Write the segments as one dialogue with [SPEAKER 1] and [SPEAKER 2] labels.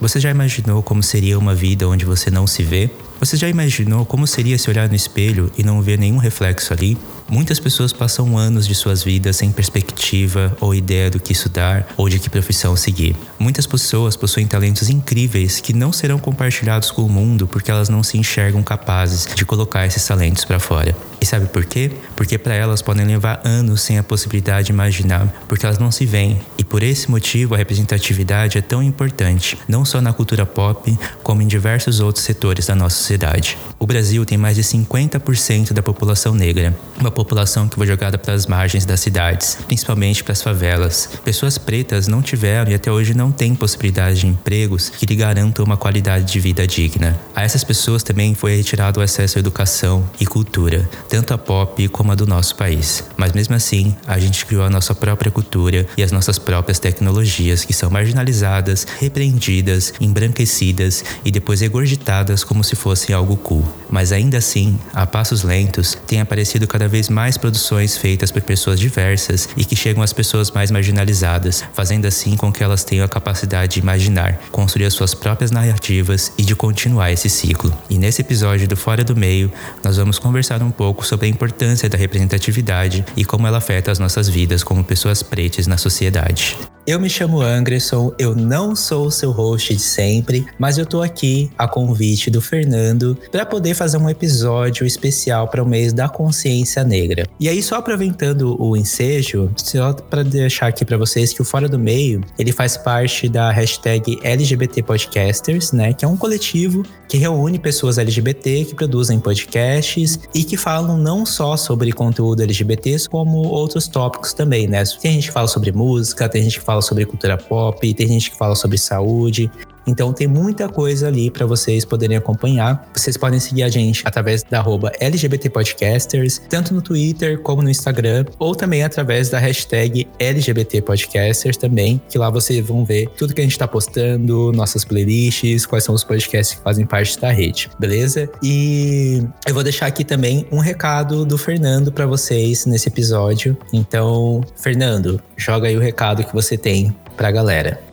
[SPEAKER 1] Você já imaginou como seria uma vida onde você não se vê? Você já imaginou como seria se olhar no espelho e não ver nenhum reflexo ali? Muitas pessoas passam anos de suas vidas sem perspectiva ou ideia do que estudar ou de que profissão seguir. Muitas pessoas possuem talentos incríveis que não serão compartilhados com o mundo porque elas não se enxergam capazes de colocar esses talentos para fora. E sabe por quê? Porque para elas podem levar anos sem a possibilidade de imaginar, porque elas não se veem. E por esse motivo a representatividade é tão importante, não só na cultura pop, como em diversos outros setores da nossa sociedade. O Brasil tem mais de 50% da população negra, uma população que foi jogada para as margens das cidades, principalmente para as favelas. Pessoas pretas não tiveram e até hoje não têm possibilidade de empregos que lhe garantam uma qualidade de vida digna. A essas pessoas também foi retirado o acesso à educação e cultura, tanto a pop como a do nosso país. Mas mesmo assim, a gente criou a nossa própria cultura e as nossas próprias tecnologias que são marginalizadas, repreendidas, embranquecidas e depois regurgitadas como se fossem algo cool. Mas ainda assim, a passos lentos, tem aparecido cada vez mais produções feitas por pessoas diversas e que chegam às pessoas mais marginalizadas, fazendo assim com que elas tenham a capacidade de imaginar, construir as suas próprias narrativas e de continuar esse ciclo. E nesse episódio do Fora do Meio, nós vamos conversar um pouco sobre a importância da representatividade e como ela afeta as nossas vidas como pessoas pretas na sociedade. Eu me chamo Anderson, eu não sou o seu host de sempre, mas eu tô aqui a convite do Fernando para poder fazer um episódio especial para o mês da consciência negra. E aí só aproveitando o ensejo, só para deixar aqui para vocês que o Fora do Meio, ele faz parte da hashtag LGBT Podcasters, né, que é um coletivo que reúne pessoas LGBT que produzem podcasts e que falam não só sobre conteúdo LGBT, como outros tópicos também, né? Tem gente que fala sobre música, tem gente que fala sobre cultura pop, tem gente que fala sobre saúde. Então tem muita coisa ali para vocês poderem acompanhar. Vocês podem seguir a gente através da arroba LGBT Podcasters, tanto no Twitter como no Instagram, ou também através da hashtag LGBT Podcasters também, que lá vocês vão ver tudo que a gente tá postando, nossas playlists, quais são os podcasts que fazem parte da rede, beleza? E eu vou deixar aqui também um recado do Fernando para vocês nesse episódio. Então, Fernando, joga aí o recado que você tem pra galera.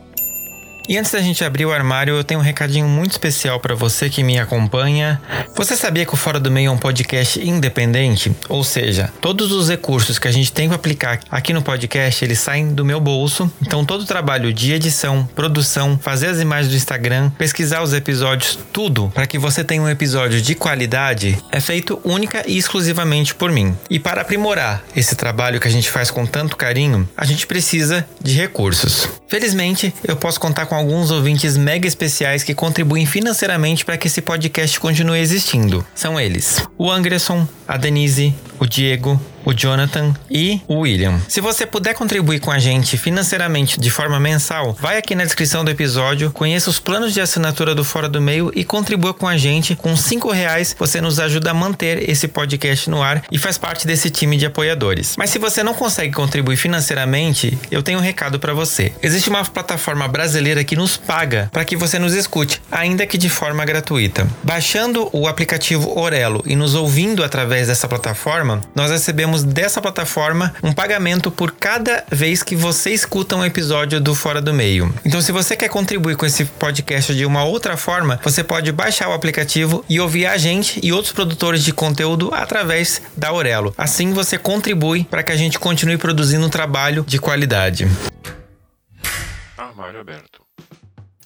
[SPEAKER 2] E antes da gente abrir o armário, eu tenho um recadinho muito especial para você que me acompanha. Você sabia que o Fora do Meio é um podcast independente? Ou seja, todos os recursos que a gente tem para aplicar aqui no podcast, eles saem do meu bolso. Então todo o trabalho de edição, produção, fazer as imagens do Instagram, pesquisar os episódios, tudo para que você tenha um episódio de qualidade, é feito única e exclusivamente por mim. E para aprimorar esse trabalho que a gente faz com tanto carinho, a gente precisa de recursos. Felizmente, eu posso contar com alguns ouvintes mega especiais que contribuem financeiramente para que esse podcast continue existindo. São eles: o Anderson, a Denise, o Diego, o Jonathan e o William. Se você puder contribuir com a gente financeiramente de forma mensal, vai aqui na descrição do episódio, conheça os planos de assinatura do Fora do Meio e contribua com a gente. Com cinco reais você nos ajuda a manter esse podcast no ar e faz parte desse time de apoiadores. Mas se você não consegue contribuir financeiramente, eu tenho um recado para você. Existe uma plataforma brasileira que nos paga para que você nos escute, ainda que de forma gratuita. Baixando o aplicativo Orelo e nos ouvindo através dessa plataforma, nós recebemos recebemos dessa plataforma um pagamento por cada vez que você escuta um episódio do Fora do Meio. Então, se você quer contribuir com esse podcast de uma outra forma, você pode baixar o aplicativo e ouvir a gente e outros produtores de conteúdo através da Aurelo. Assim, você contribui para que a gente continue produzindo um trabalho de qualidade.
[SPEAKER 1] Armário aberto.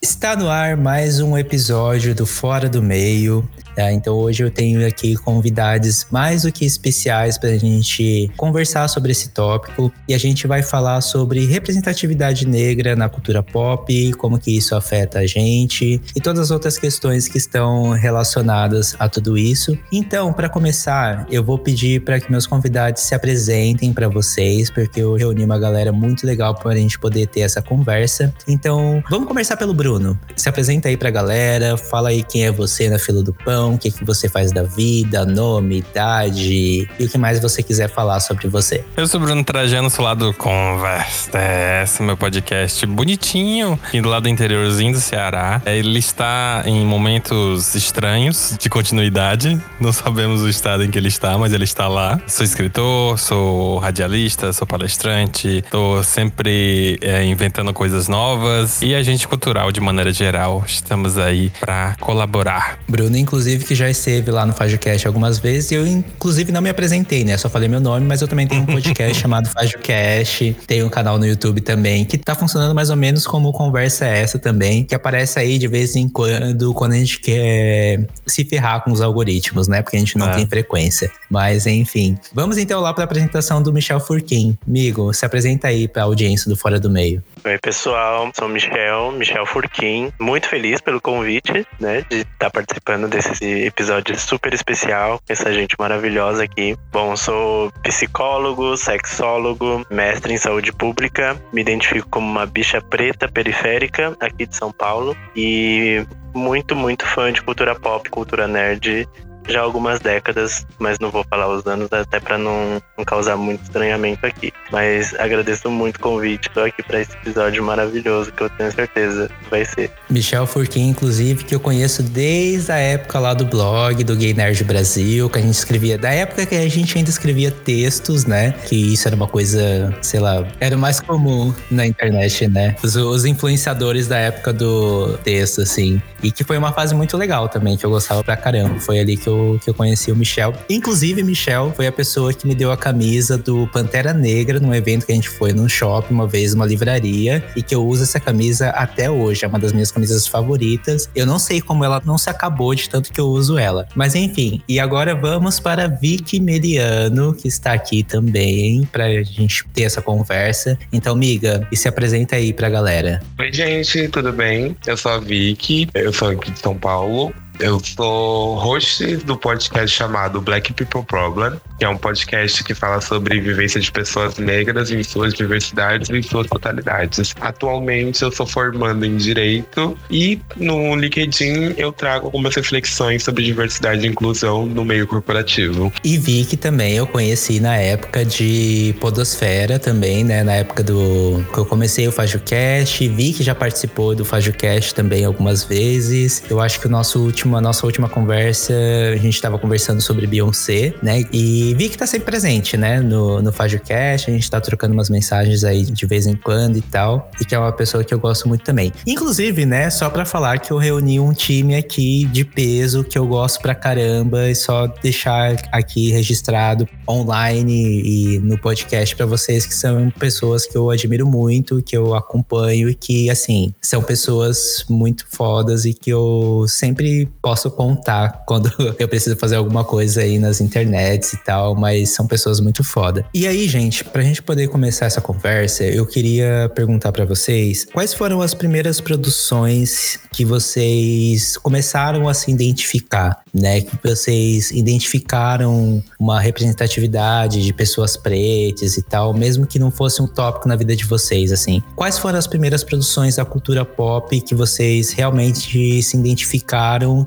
[SPEAKER 1] Está no ar mais um episódio do Fora do Meio. Tá? Então hoje eu tenho aqui convidados mais do que especiais para a gente conversar sobre esse tópico e a gente vai falar sobre representatividade negra na cultura pop, como que isso afeta a gente e todas as outras questões que estão relacionadas a tudo isso. Então, para começar, eu vou pedir para que meus convidados se apresentem para vocês, porque eu reuni uma galera muito legal para a gente poder ter essa conversa. Então, vamos começar pelo Bruno. Se apresenta aí para a galera, fala aí quem é você na fila do pão, o que, que você faz da vida, nome, idade e o que mais você quiser falar sobre você.
[SPEAKER 3] Eu sou Bruno Trajano, sou lá do Conversa. É, esse é meu podcast bonitinho, indo lá do interiorzinho do Ceará. Ele está em momentos estranhos de continuidade. Não sabemos o estado em que ele está, mas ele está lá. Sou escritor, sou radialista, sou palestrante, estou sempre é, inventando coisas novas e agente cultural de maneira geral. Estamos aí para colaborar.
[SPEAKER 1] Bruno, inclusive, que já esteve lá no FajoCast algumas vezes, e eu, inclusive, não me apresentei, né? Só falei meu nome, mas eu também tenho um podcast chamado FajoCast, tenho um canal no YouTube também, que tá funcionando mais ou menos como Conversa é Essa também, que aparece aí de vez em quando, quando a gente quer se ferrar com os algoritmos, né? Porque a gente não é. tem frequência. Mas, enfim. Vamos então lá para a apresentação do Michel Furquim. Amigo, se apresenta aí para a audiência do Fora do Meio.
[SPEAKER 4] Oi, pessoal. Sou Michel, Michel Furquim. Muito feliz pelo convite, né, de estar tá participando desse episódio super especial com essa gente maravilhosa aqui. Bom, sou psicólogo, sexólogo, mestre em saúde pública. Me identifico como uma bicha preta periférica aqui de São Paulo e muito, muito fã de cultura pop, cultura nerd já há algumas décadas, mas não vou falar os anos até para não, não, causar muito estranhamento aqui. Mas agradeço muito o convite, estou aqui para esse episódio maravilhoso que eu tenho certeza vai ser.
[SPEAKER 1] Michel Furquim, inclusive, que eu conheço desde a época lá do blog do Gay Nerd Brasil, que a gente escrevia, da época que a gente ainda escrevia textos, né? Que isso era uma coisa, sei lá, era mais comum na internet, né? Os, os influenciadores da época do texto, assim. E que foi uma fase muito legal também, que eu gostava pra caramba. Foi ali que eu que eu conheci o Michel. Inclusive, Michel foi a pessoa que me deu a camisa do Pantera Negra num evento que a gente foi num shopping uma vez, numa livraria, e que eu uso essa camisa até hoje. É uma das minhas camisas favoritas. Eu não sei como ela não se acabou de tanto que eu uso ela. Mas enfim, e agora vamos para Vicky Meriano, que está aqui também, pra gente ter essa conversa. Então, miga, e se apresenta aí pra galera.
[SPEAKER 5] Oi, gente, tudo bem? Eu sou a Vicky, eu sou aqui de São Paulo. Eu sou host do podcast chamado Black People Problem, que é um podcast que fala sobre vivência de pessoas negras em suas diversidades e em suas totalidades. Atualmente eu sou formando em Direito e no LinkedIn eu trago algumas reflexões sobre diversidade e inclusão no meio corporativo.
[SPEAKER 1] E vi que também eu conheci na época de Podosfera também, né? Na época do que eu comecei o FajoCast, vi que já participou do FajoCast também algumas vezes. Eu acho que o nosso último última, nossa última conversa, a gente estava conversando sobre Beyoncé, né? E vi que tá sempre presente, né? No, no FajoCast, a gente tá trocando umas mensagens aí de vez em quando e tal. E que é uma pessoa que eu gosto muito também. Inclusive, né? Só para falar que eu reuni um time aqui de peso que eu gosto pra caramba e só deixar aqui registrado online e no podcast para vocês que são pessoas que eu admiro muito, que eu acompanho e que, assim, são pessoas muito fodas e que eu sempre posso contar quando eu preciso fazer alguma coisa aí nas internets e tal, mas são pessoas muito foda. E aí, gente, pra gente poder começar essa conversa, eu queria perguntar para vocês quais foram as primeiras produções que vocês começaram a se identificar, né? Que vocês identificaram uma representatividade de pessoas pretas e tal, mesmo que não fosse um tópico na vida de vocês, assim. Quais foram as primeiras produções da cultura pop que vocês realmente se identificaram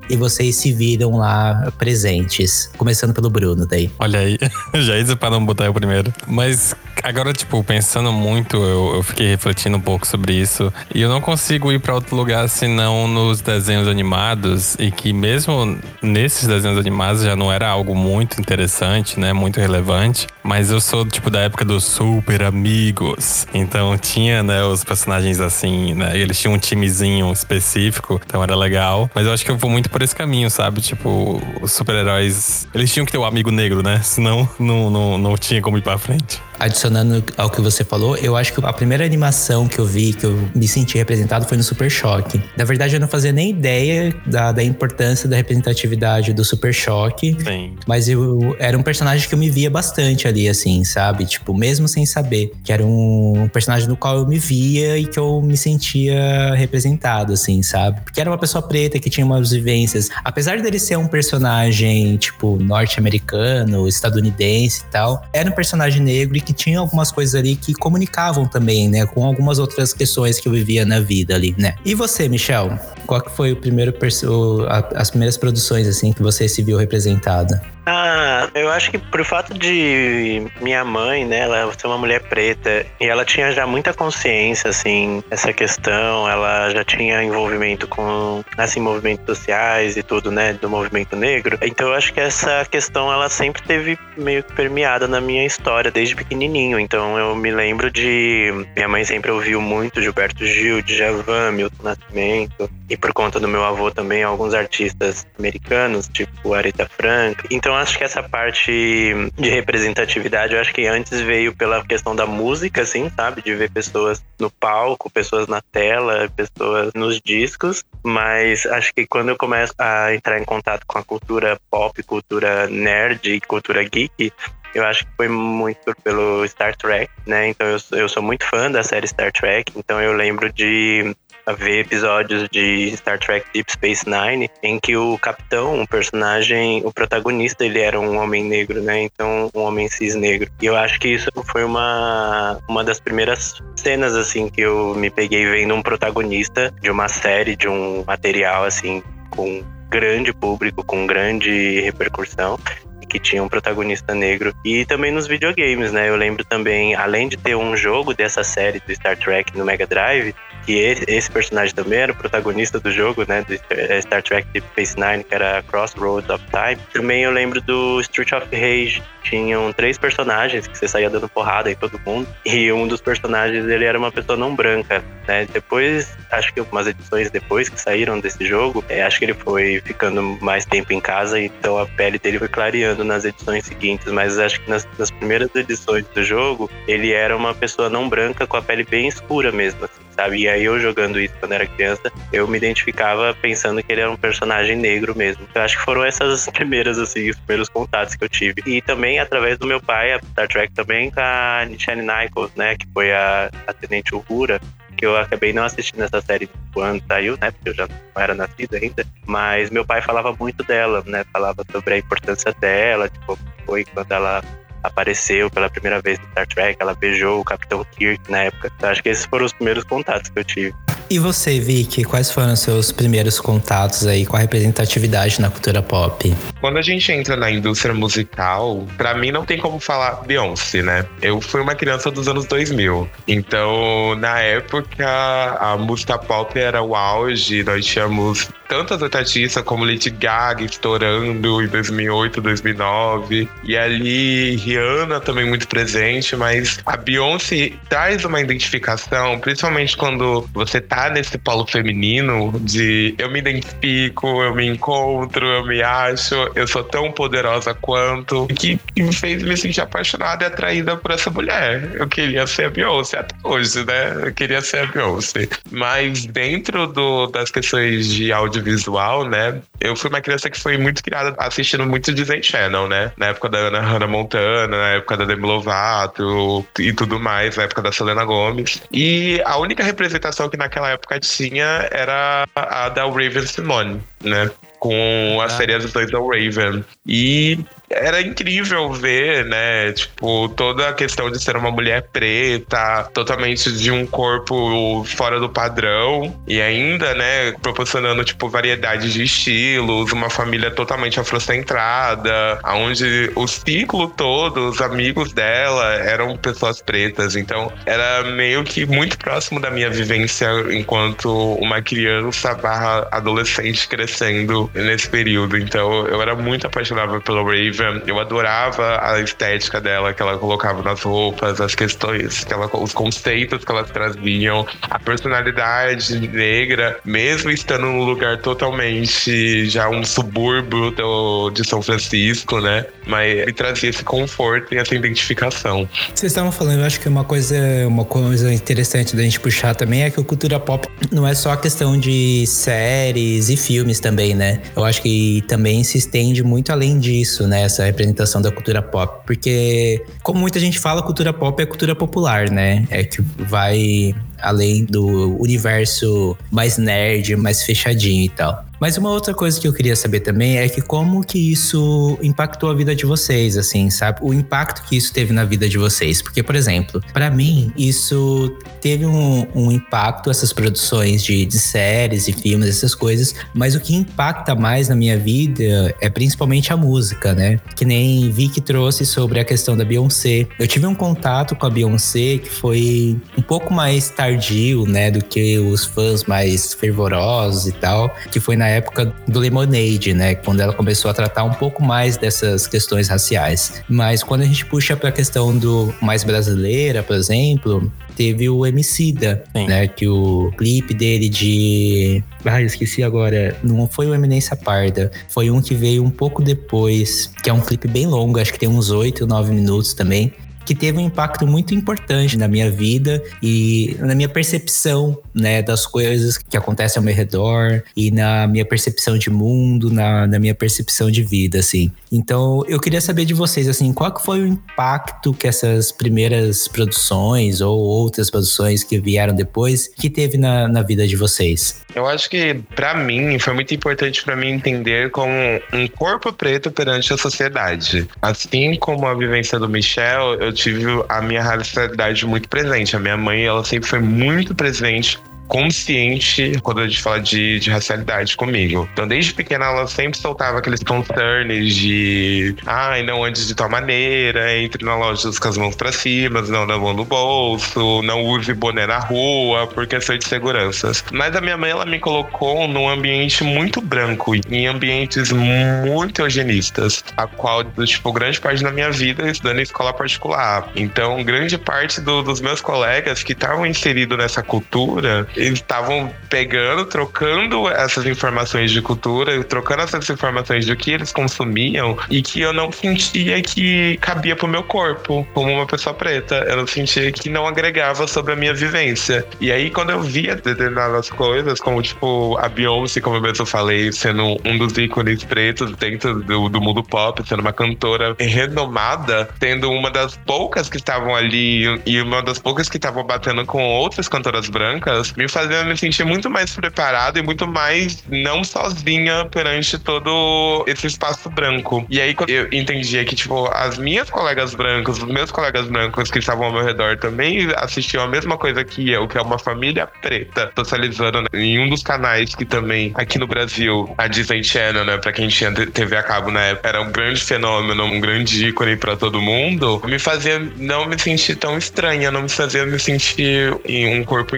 [SPEAKER 1] e vocês se viram lá presentes. Começando pelo Bruno daí.
[SPEAKER 3] Olha aí, já ia para não botar o primeiro. Mas agora, tipo, pensando muito, eu, eu, fiquei refletindo um pouco sobre isso. E eu não consigo ir para outro lugar senão nos desenhos animados. E que mesmo nesses desenhos animados já não era algo muito interessante, né? Muito relevante. Mas eu sou, tipo, da época dos super amigos. Então tinha, né, os personagens assim, né? Eles tinham um timezinho específico, então era legal. Mas eu acho que eu vou muito por esse caminho, sabe? Tipo, os super-heróis. Eles tinham que ter o um amigo negro, né? Senão não, não, não tinha como ir pra frente
[SPEAKER 1] adicionando ao que você falou, eu acho que a primeira animação que eu vi, que eu me senti representado, foi no Super Choque. Na verdade, eu não fazia nem ideia da, da importância da representatividade do Super Choque. Sim. Mas eu era um personagem que eu me via bastante ali, assim, sabe? Tipo, mesmo sem saber. Que era um personagem no qual eu me via e que eu me sentia representado, assim, sabe? Porque era uma pessoa preta que tinha umas vivências. Apesar dele ser um personagem, tipo, norte-americano, estadunidense e tal, era um personagem negro e que tinha algumas coisas ali que comunicavam também, né? Com algumas outras questões que eu vivia na vida ali, né? E você, Michel? Qual que foi o primeiro as primeiras produções assim que você se viu representada?
[SPEAKER 4] Ah, eu acho que por fato de minha mãe, né, ela ser uma mulher preta e ela tinha já muita consciência, assim, essa questão, ela já tinha envolvimento com, assim, movimentos sociais e tudo, né, do movimento negro. Então eu acho que essa questão, ela sempre teve meio que permeada na minha história desde pequenininho. Então eu me lembro de, minha mãe sempre ouviu muito Gilberto Gil, Djavan, Milton Nascimento e por conta do meu avô também alguns artistas americanos, tipo Aretha Franklin. Então acho que essa parte de representatividade, eu acho que antes veio pela questão da música, assim, sabe? De ver pessoas no palco, pessoas na tela, pessoas nos discos. Mas acho que quando eu começo a entrar em contato com a cultura pop, cultura nerd, cultura geek, eu acho que foi muito pelo Star Trek, né? Então eu, eu sou muito fã da série Star Trek, então eu lembro de ver episódios de Star Trek Deep Space Nine em que o capitão, o personagem, o protagonista, ele era um homem negro, né? Então, um homem cis negro. E eu acho que isso foi uma, uma das primeiras cenas, assim, que eu me peguei vendo um protagonista de uma série, de um material, assim, com grande público, com grande repercussão que tinha um protagonista negro. E também nos videogames, né? Eu lembro também, além de ter um jogo dessa série do Star Trek no Mega Drive, que esse personagem também era o protagonista do jogo, né, do Star Trek Deep Space Nine, que era Crossroads of Time. Também eu lembro do Street of Rage, tinham três personagens que você saía dando porrada em todo mundo, e um dos personagens ele era uma pessoa não branca, né? Depois, acho que algumas edições depois que saíram desse jogo, é, acho que ele foi ficando mais tempo em casa, então a pele dele foi clareando nas edições seguintes, mas acho que nas, nas primeiras edições do jogo, ele era uma pessoa não branca com a pele bem escura mesmo, assim sabe? E aí eu jogando isso quando era criança, eu me identificava pensando que ele era um personagem negro mesmo. Eu acho que foram essas primeiras, assim, os primeiros contatos que eu tive. E também através do meu pai, a Star Trek também, com a Nichelle Nichols, né? Que foi a, a Tenente Uhura que eu acabei não assistindo essa série quando saiu, né? Porque eu já não era nascido ainda. Mas meu pai falava muito dela, né? Falava sobre a importância dela, tipo, foi quando ela apareceu pela primeira vez no Star Trek, ela beijou o Capitão Kirk na época. Então, acho que esses foram os primeiros contatos que eu tive.
[SPEAKER 1] E você, Vicky, quais foram os seus primeiros contatos aí com a representatividade na cultura pop?
[SPEAKER 5] Quando a gente entra na indústria musical, para mim não tem como falar Beyoncé, né? Eu fui uma criança dos anos 2000. Então, na época, a música pop era o auge, nós tínhamos tantas artistas como Lady Gaga estourando em 2008, 2009. E ali Rihanna também muito presente, mas a Beyoncé traz uma identificação, principalmente quando você tá nesse polo feminino de eu me identifico, eu me encontro, eu me acho, eu sou tão poderosa quanto, que, que me fez me sentir apaixonada e atraída por essa mulher. Eu queria ser a Beyoncé até hoje, né? Eu queria ser a Beyoncé. Mas dentro do, das questões de audiovisual, né? Eu fui uma criança que foi muito criada assistindo muito Disney Channel, né? Na época da Ana Hannah Montana, na época da Demi Lovato e tudo mais, na época da Selena Gomez. E a única representação que naquela época tinha era a da Raven Simone, né? Com as ah. serializações da Raven. E era incrível ver, né? Tipo, toda a questão de ser uma mulher preta, totalmente de um corpo fora do padrão e ainda, né, proporcionando tipo variedade de estilos, uma família totalmente afrocentrada, onde o ciclo todo, os amigos dela eram pessoas pretas, então era meio que muito próximo da minha vivência enquanto uma criança barra adolescente crescendo nesse período. Então eu era muito apaixonado pela Raven. Eu adorava a estética dela que ela colocava nas roupas, as questões, que ela, os conceitos que elas traziam, a personalidade negra, mesmo estando num lugar totalmente já um subúrbio do, de São Francisco, né? Mas ele trazia esse conforto e essa identificação.
[SPEAKER 1] Vocês estavam falando, eu acho que uma coisa, uma coisa interessante da gente puxar também é que a cultura pop não é só a questão de séries e filmes também, né? Eu acho que também se estende muito além disso, né? Essa representação da cultura pop. Porque, como muita gente fala, cultura pop é cultura popular, né? É que vai além do universo mais nerd, mais fechadinho e tal. Mas uma outra coisa que eu queria saber também é que como que isso impactou a vida de vocês, assim, sabe? O impacto que isso teve na vida de vocês. Porque, por exemplo, para mim, isso teve um, um, impacto, essas produções de, de séries e filmes, essas coisas. Mas o que impacta mais na minha vida é principalmente a música, né? Que nem Vi que trouxe sobre a questão da Beyoncé. Eu tive um contato com a Beyoncé que foi um pouco mais tardio, né? Do que os fãs mais fervorosos e tal. Que foi na época do Lemonade, né? Quando ela começou a tratar um pouco mais dessas questões raciais. Mas quando a gente puxa para a questão do mais brasileira, por exemplo, teve o Emicida, Sim. né? Que o clipe dele de. Ah, eu esqueci agora. Não foi o Eminência Parda. Foi um que veio um pouco depois, que é um clipe bem longo, acho que tem uns 8 ou 9 minutos também que teve um impacto muito importante na minha vida e na minha percepção, né, das coisas que acontecem ao meu redor e na minha percepção de mundo, na, na minha percepção de vida, assim. Então, eu queria saber de vocês, assim, qual que foi o impacto que essas primeiras produções ou outras produções que vieram depois que teve na, na vida de vocês?
[SPEAKER 5] Eu acho que, para mim, foi muito importante para mim entender como um corpo preto perante a sociedade. Assim como a vivência do Michel, eu tive a minha racialidade muito presente. A minha mãe, ela sempre foi muito presente consciente quando a gente fala de, de racialidade comigo. Então, desde pequena, ela sempre soltava aqueles concerns de ai, não andes de tal maneira, entre na loja com as mãos pra cima, não na mão no bolso, não use boné na rua, por questão de seguranças. Mas a minha mãe, ela me colocou num ambiente muito branco, em ambientes muito eugenistas, a qual, tipo, grande parte da minha vida estudando em escola particular. Então, grande parte do, dos meus colegas que estavam inseridos nessa cultura, eles estavam pegando, trocando essas informações de cultura, trocando essas informações do que eles consumiam e que eu não sentia que cabia pro meu corpo, como uma pessoa preta. Eu não sentia que não agregava sobre a minha vivência. E aí, quando eu via determinadas coisas, como tipo a Beyoncé, como eu mesmo falei, sendo um dos ícones pretos dentro do, do mundo pop, sendo uma cantora renomada, tendo uma das poucas que estavam ali e uma das poucas que estavam batendo com outras cantoras brancas, me fazendo me sentir muito mais preparado e muito mais não sozinha perante todo esse espaço branco. E aí eu entendia que, tipo, as minhas colegas brancas, os meus colegas brancos que estavam ao meu redor também assistiam a mesma coisa que eu, que é uma família preta socializando né, em um dos canais que também aqui no Brasil, a Disney Channel, né, pra quem tinha TV a cabo na época, era um grande fenômeno, um grande ícone para todo mundo, me fazia não me sentir tão estranha, não me fazia me sentir em um corpo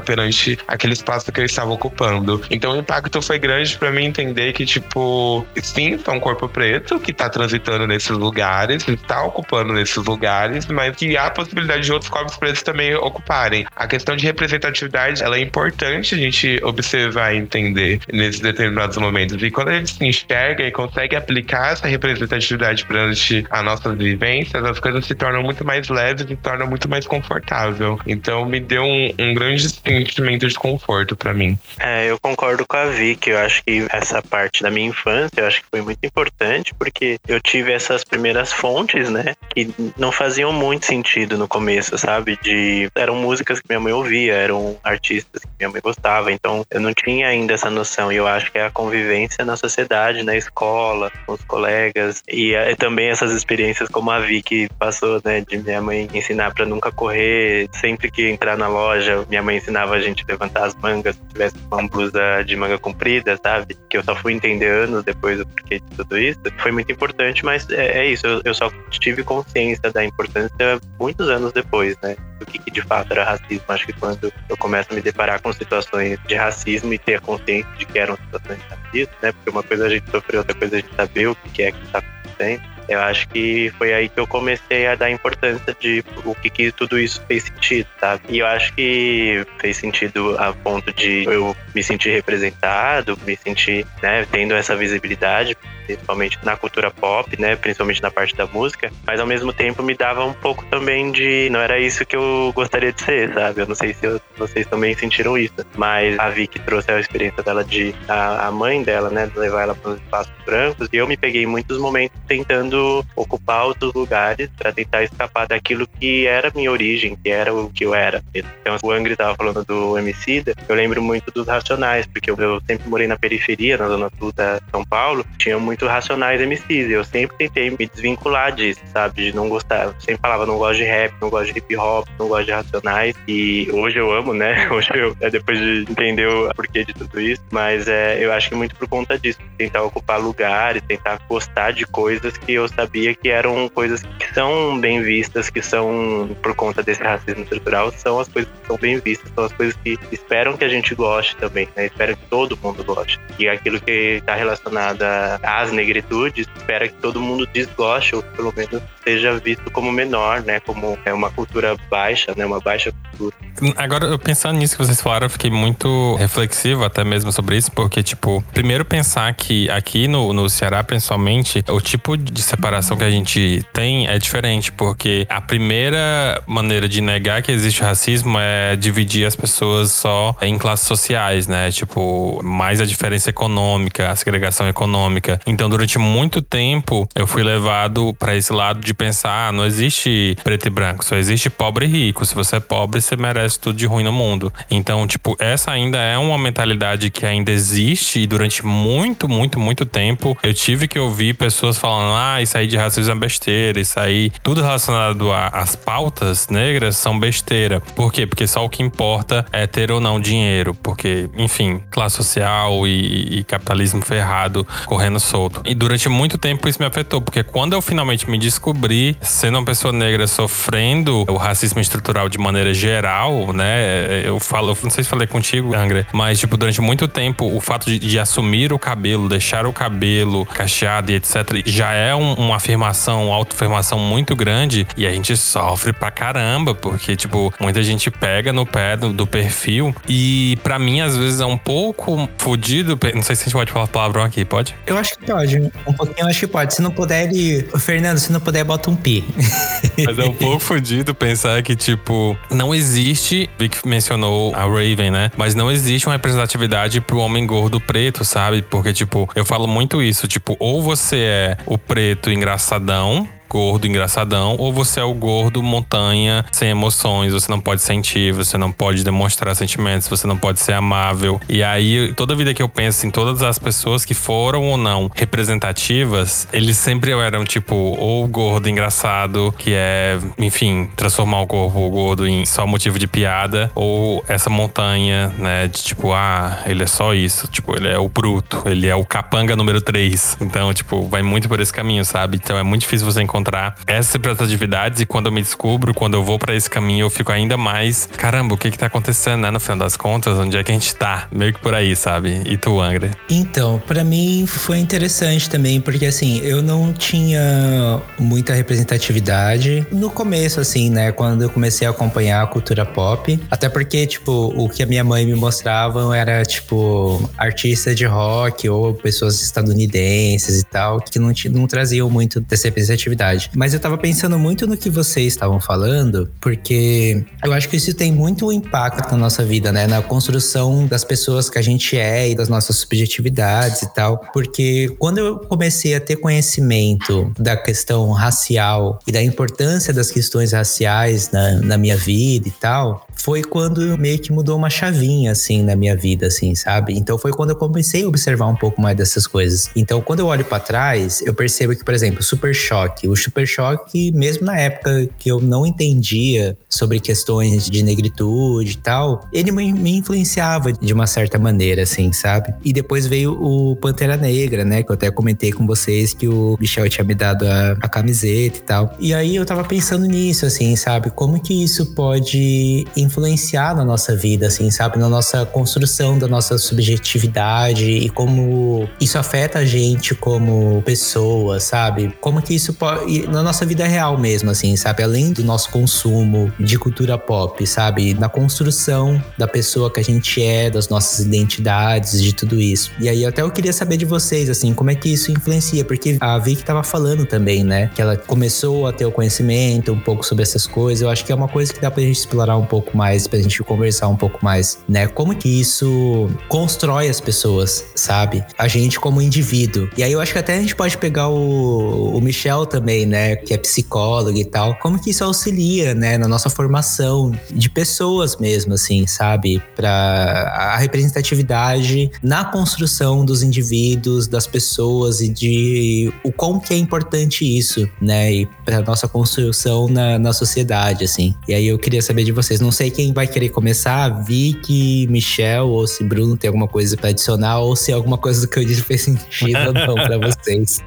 [SPEAKER 5] perante aquele espaço que eu estava ocupando. Então o impacto foi grande para mim entender que, tipo, sim, é um corpo preto que tá transitando nesses lugares, ele tá ocupando nesses lugares, mas que há a possibilidade de outros corpos pretos também ocuparem. A questão de representatividade, ela é importante a gente observar e entender nesses determinados momentos. E quando a gente se enxerga e consegue aplicar essa representatividade perante as nossas vivências, as coisas se tornam muito mais leves e se tornam muito mais confortável. Então me deu um, um grande sentimento de conforto para mim.
[SPEAKER 4] É, eu concordo com a Vicky. Eu acho que essa parte da minha infância, eu acho que foi muito importante, porque eu tive essas primeiras fontes, né, que não faziam muito sentido no começo, sabe? De eram músicas que minha mãe ouvia, eram artistas que minha mãe gostava, então eu não tinha ainda essa noção. E eu acho que é a convivência na sociedade, na escola, com os colegas e é, também essas experiências como a Vicky passou, né, de minha mãe ensinar para nunca correr, sempre que entrar na loja, minha mãe ensinar ensinava a gente a levantar as mangas se tivesse uma blusa de manga comprida, sabe? Que eu só fui entender anos depois o porquê de tudo isso. Foi muito importante, mas é, é isso. Eu, eu, só tive consciência da importância muitos anos depois, né? Do que, que de fato era racismo. Acho que quando eu começo a me deparar com situações de racismo e ter consciência de que eram situações de racismo, né? Porque uma coisa a gente sofreu, outra coisa a gente saber o que é que está acontecendo eu acho que foi aí que eu comecei a dar importância de o que, que tudo isso fez sentido, sabe? E eu acho que fez sentido a ponto de eu me sentir representado, me sentir, né, tendo essa visibilidade, principalmente na cultura pop, né, principalmente na parte da música, mas ao mesmo tempo me dava um pouco também de não era isso que eu gostaria de ser, sabe? Eu não sei se eu, vocês também sentiram isso, mas a Vicky trouxe a experiência dela de a, a mãe dela, né, de levar ela para os espaços brancos, e eu me peguei em muitos momentos tentando ocupar outros lugares para tentar escapar daquilo que era minha origem, que era o que eu era. Então, o Angry estava falando do Emicida, eu lembro muito dos Racionais, porque eu, eu, sempre morei na periferia, na zona sul da São Paulo, tinha muito Racionais MCs, eu sempre tentei me desvincular disso, sabe, de não gostar. Eu sempre falava, não gosto de rap, não gosto de hip hop, não gosto de Racionais, e hoje eu amo, né? Hoje eu, é depois de entender o porquê de tudo isso, mas é, eu acho que muito por conta disso, tentar ocupar lugares, tentar gostar de coisas que eu sabia que eram coisas que são bem vistas, que são, por conta desse racismo estrutural, são as coisas que são bem vistas, são as coisas que esperam que a gente goste também, né? Espera que todo mundo goste. E aquilo que está relacionado às negritudes, espera que todo mundo desgoste, ou pelo menos seja visto como menor, né? Como é uma cultura baixa, né? Uma baixa cultura.
[SPEAKER 3] Agora, pensando nisso que vocês falaram, eu fiquei muito reflexivo até mesmo sobre isso, porque, tipo, primeiro pensar que aqui no, no Ceará, principalmente, o tipo de separação que a gente tem é diferente, porque a primeira maneira de negar que existe racismo é dividir as pessoas só em classes sociais, né? Tipo, mais a diferença econômica, a segregação econômica. Então, durante muito tempo, eu fui levado para esse lado de pensar, ah, não existe preto e branco, só existe pobre e rico. Se você é pobre, você merece tudo de ruim no mundo. Então, tipo, essa ainda é uma mentalidade que ainda existe e durante muito, muito, muito tempo eu tive que ouvir pessoas falando, ah, isso aí de racismo é besteira, isso aí, tudo relacionado às pautas negras são besteira. Por quê? Porque só o que importa é ter ou não dinheiro, porque, enfim, classe social e, e capitalismo ferrado correndo solto. E durante muito tempo isso me afetou, porque quando eu finalmente me descobri sendo uma pessoa negra sofrendo o racismo estrutural de maneira geral, né? Eu falo, não sei se falei contigo, Angra, mas tipo, durante muito tempo o fato de, de assumir o cabelo, deixar o cabelo cacheado e etc, já é um, uma afirmação, uma autoafirmação muito grande e a gente sofre pra caramba, porque, tipo, muita gente pega no pé do, do perfil e para mim, às vezes, é um pouco fodido. Não sei se a gente pode falar palavrão aqui, pode?
[SPEAKER 1] Eu acho que pode. Um pouquinho eu acho que pode. Se não puder, ele. Fernando, se não puder, bota um pi.
[SPEAKER 3] Mas é um pouco fodido pensar que, tipo, não existe. Vic mencionou a Raven, né? Mas não existe uma representatividade pro homem gordo preto, sabe? Porque, tipo, eu falo muito isso. Tipo, ou você é o preto engraçadão, gordo engraçadão, ou você é o gordo montanha sem emoções, você não pode sentir, você não pode demonstrar sentimentos, você não pode ser amável. E aí, toda vida que eu penso em todas as pessoas que foram ou não representativas, eles sempre eram tipo, ou gordo engraçado, que é, enfim, transformar o corpo gordo em só motivo de piada, ou essa montanha, né, de tipo, ah, ele é só isso, tipo, ele é o bruto, ele é o capanga número 3. Então, tipo, vai muito por esse caminho, sabe? Então é muito difícil você encontrar encontrar essas representatividades e quando eu me descubro, quando eu vou para esse caminho, eu fico ainda mais, caramba, o que que tá acontecendo, né? No final das contas, onde é que a gente tá? Meio que por aí, sabe? E tu, Angra?
[SPEAKER 1] Então, para mim foi interessante também, porque assim, eu não tinha muita representatividade no começo, assim, né? Quando eu comecei a acompanhar a cultura pop. Até porque, tipo, o que a minha mãe me mostrava era, tipo, artistas de rock ou pessoas estadunidenses e tal, que não, não traziam muito dessa representatividade verdade. Mas eu tava pensando muito no que vocês estavam falando, porque eu acho que isso tem muito impacto na nossa vida, né? Na construção das pessoas que a gente é e das nossas subjetividades e tal. Porque quando eu comecei a ter conhecimento da questão racial e da importância das questões raciais na, na minha vida e tal, foi quando meio que mudou uma chavinha, assim, na minha vida, assim, sabe? Então foi quando eu comecei a observar um pouco mais dessas coisas. Então, quando eu olho para trás, eu percebo que, por exemplo, Super Choque. O Super Choque, mesmo na época que eu não entendia sobre questões de negritude e tal, ele me influenciava de uma certa maneira, assim, sabe? E depois veio o Pantera Negra, né? Que eu até comentei com vocês que o Michel tinha me dado a, a camiseta e tal. E aí eu tava pensando nisso, assim, sabe? Como que isso pode influenciar na nossa vida, assim, sabe? Na nossa construção da nossa subjetividade e como isso afeta a gente como pessoa, sabe? Como que isso pode. Na nossa vida real mesmo, assim, sabe? Além do nosso consumo de cultura pop, sabe? Na construção da pessoa que a gente é, das nossas identidades, de tudo isso. E aí até eu queria saber de vocês, assim, como é que isso influencia? Porque a Vicky tava falando também, né? Que ela começou a ter o conhecimento um pouco sobre essas coisas. Eu acho que é uma coisa que dá pra gente explorar um pouco mais, pra gente conversar um pouco mais, né? Como que isso constrói as pessoas, sabe? A gente como indivíduo. E aí eu acho que até a gente pode pegar o, o Michel também, né? Que é psicólogo e tal. Como que isso auxilia, né? Na nossa formação de pessoas mesmo, assim, sabe? Pra a representatividade na construção dos indivíduos, das pessoas e de o quão que é importante isso, né? E pra nossa construção na, na sociedade, assim. E aí eu queria saber de vocês. Não sei quem vai querer começar, Vicky, Michel, ou se Bruno tem alguma coisa para adicionar, ou se alguma coisa do que eu disse fez sentido ou não pra vocês.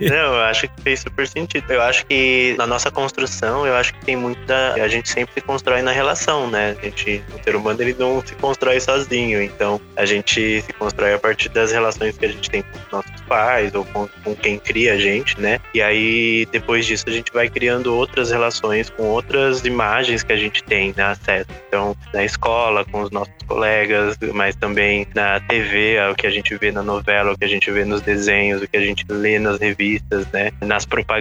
[SPEAKER 4] não, eu acho que fez super sentido. Eu acho que na nossa construção, eu acho que tem muita. A gente sempre se constrói na relação, né? A gente, o ser humano, ele não se constrói sozinho. Então, a gente se constrói a partir das relações que a gente tem com os nossos pais ou com, com quem cria a gente, né? E aí, depois disso, a gente vai criando outras relações com outras imagens que a gente tem né, acesso. Então, na escola, com os nossos colegas, mas também na TV, o que a gente vê na novela, o que a gente vê nos desenhos, o que a gente lê nas revistas, né? Nas propagandas,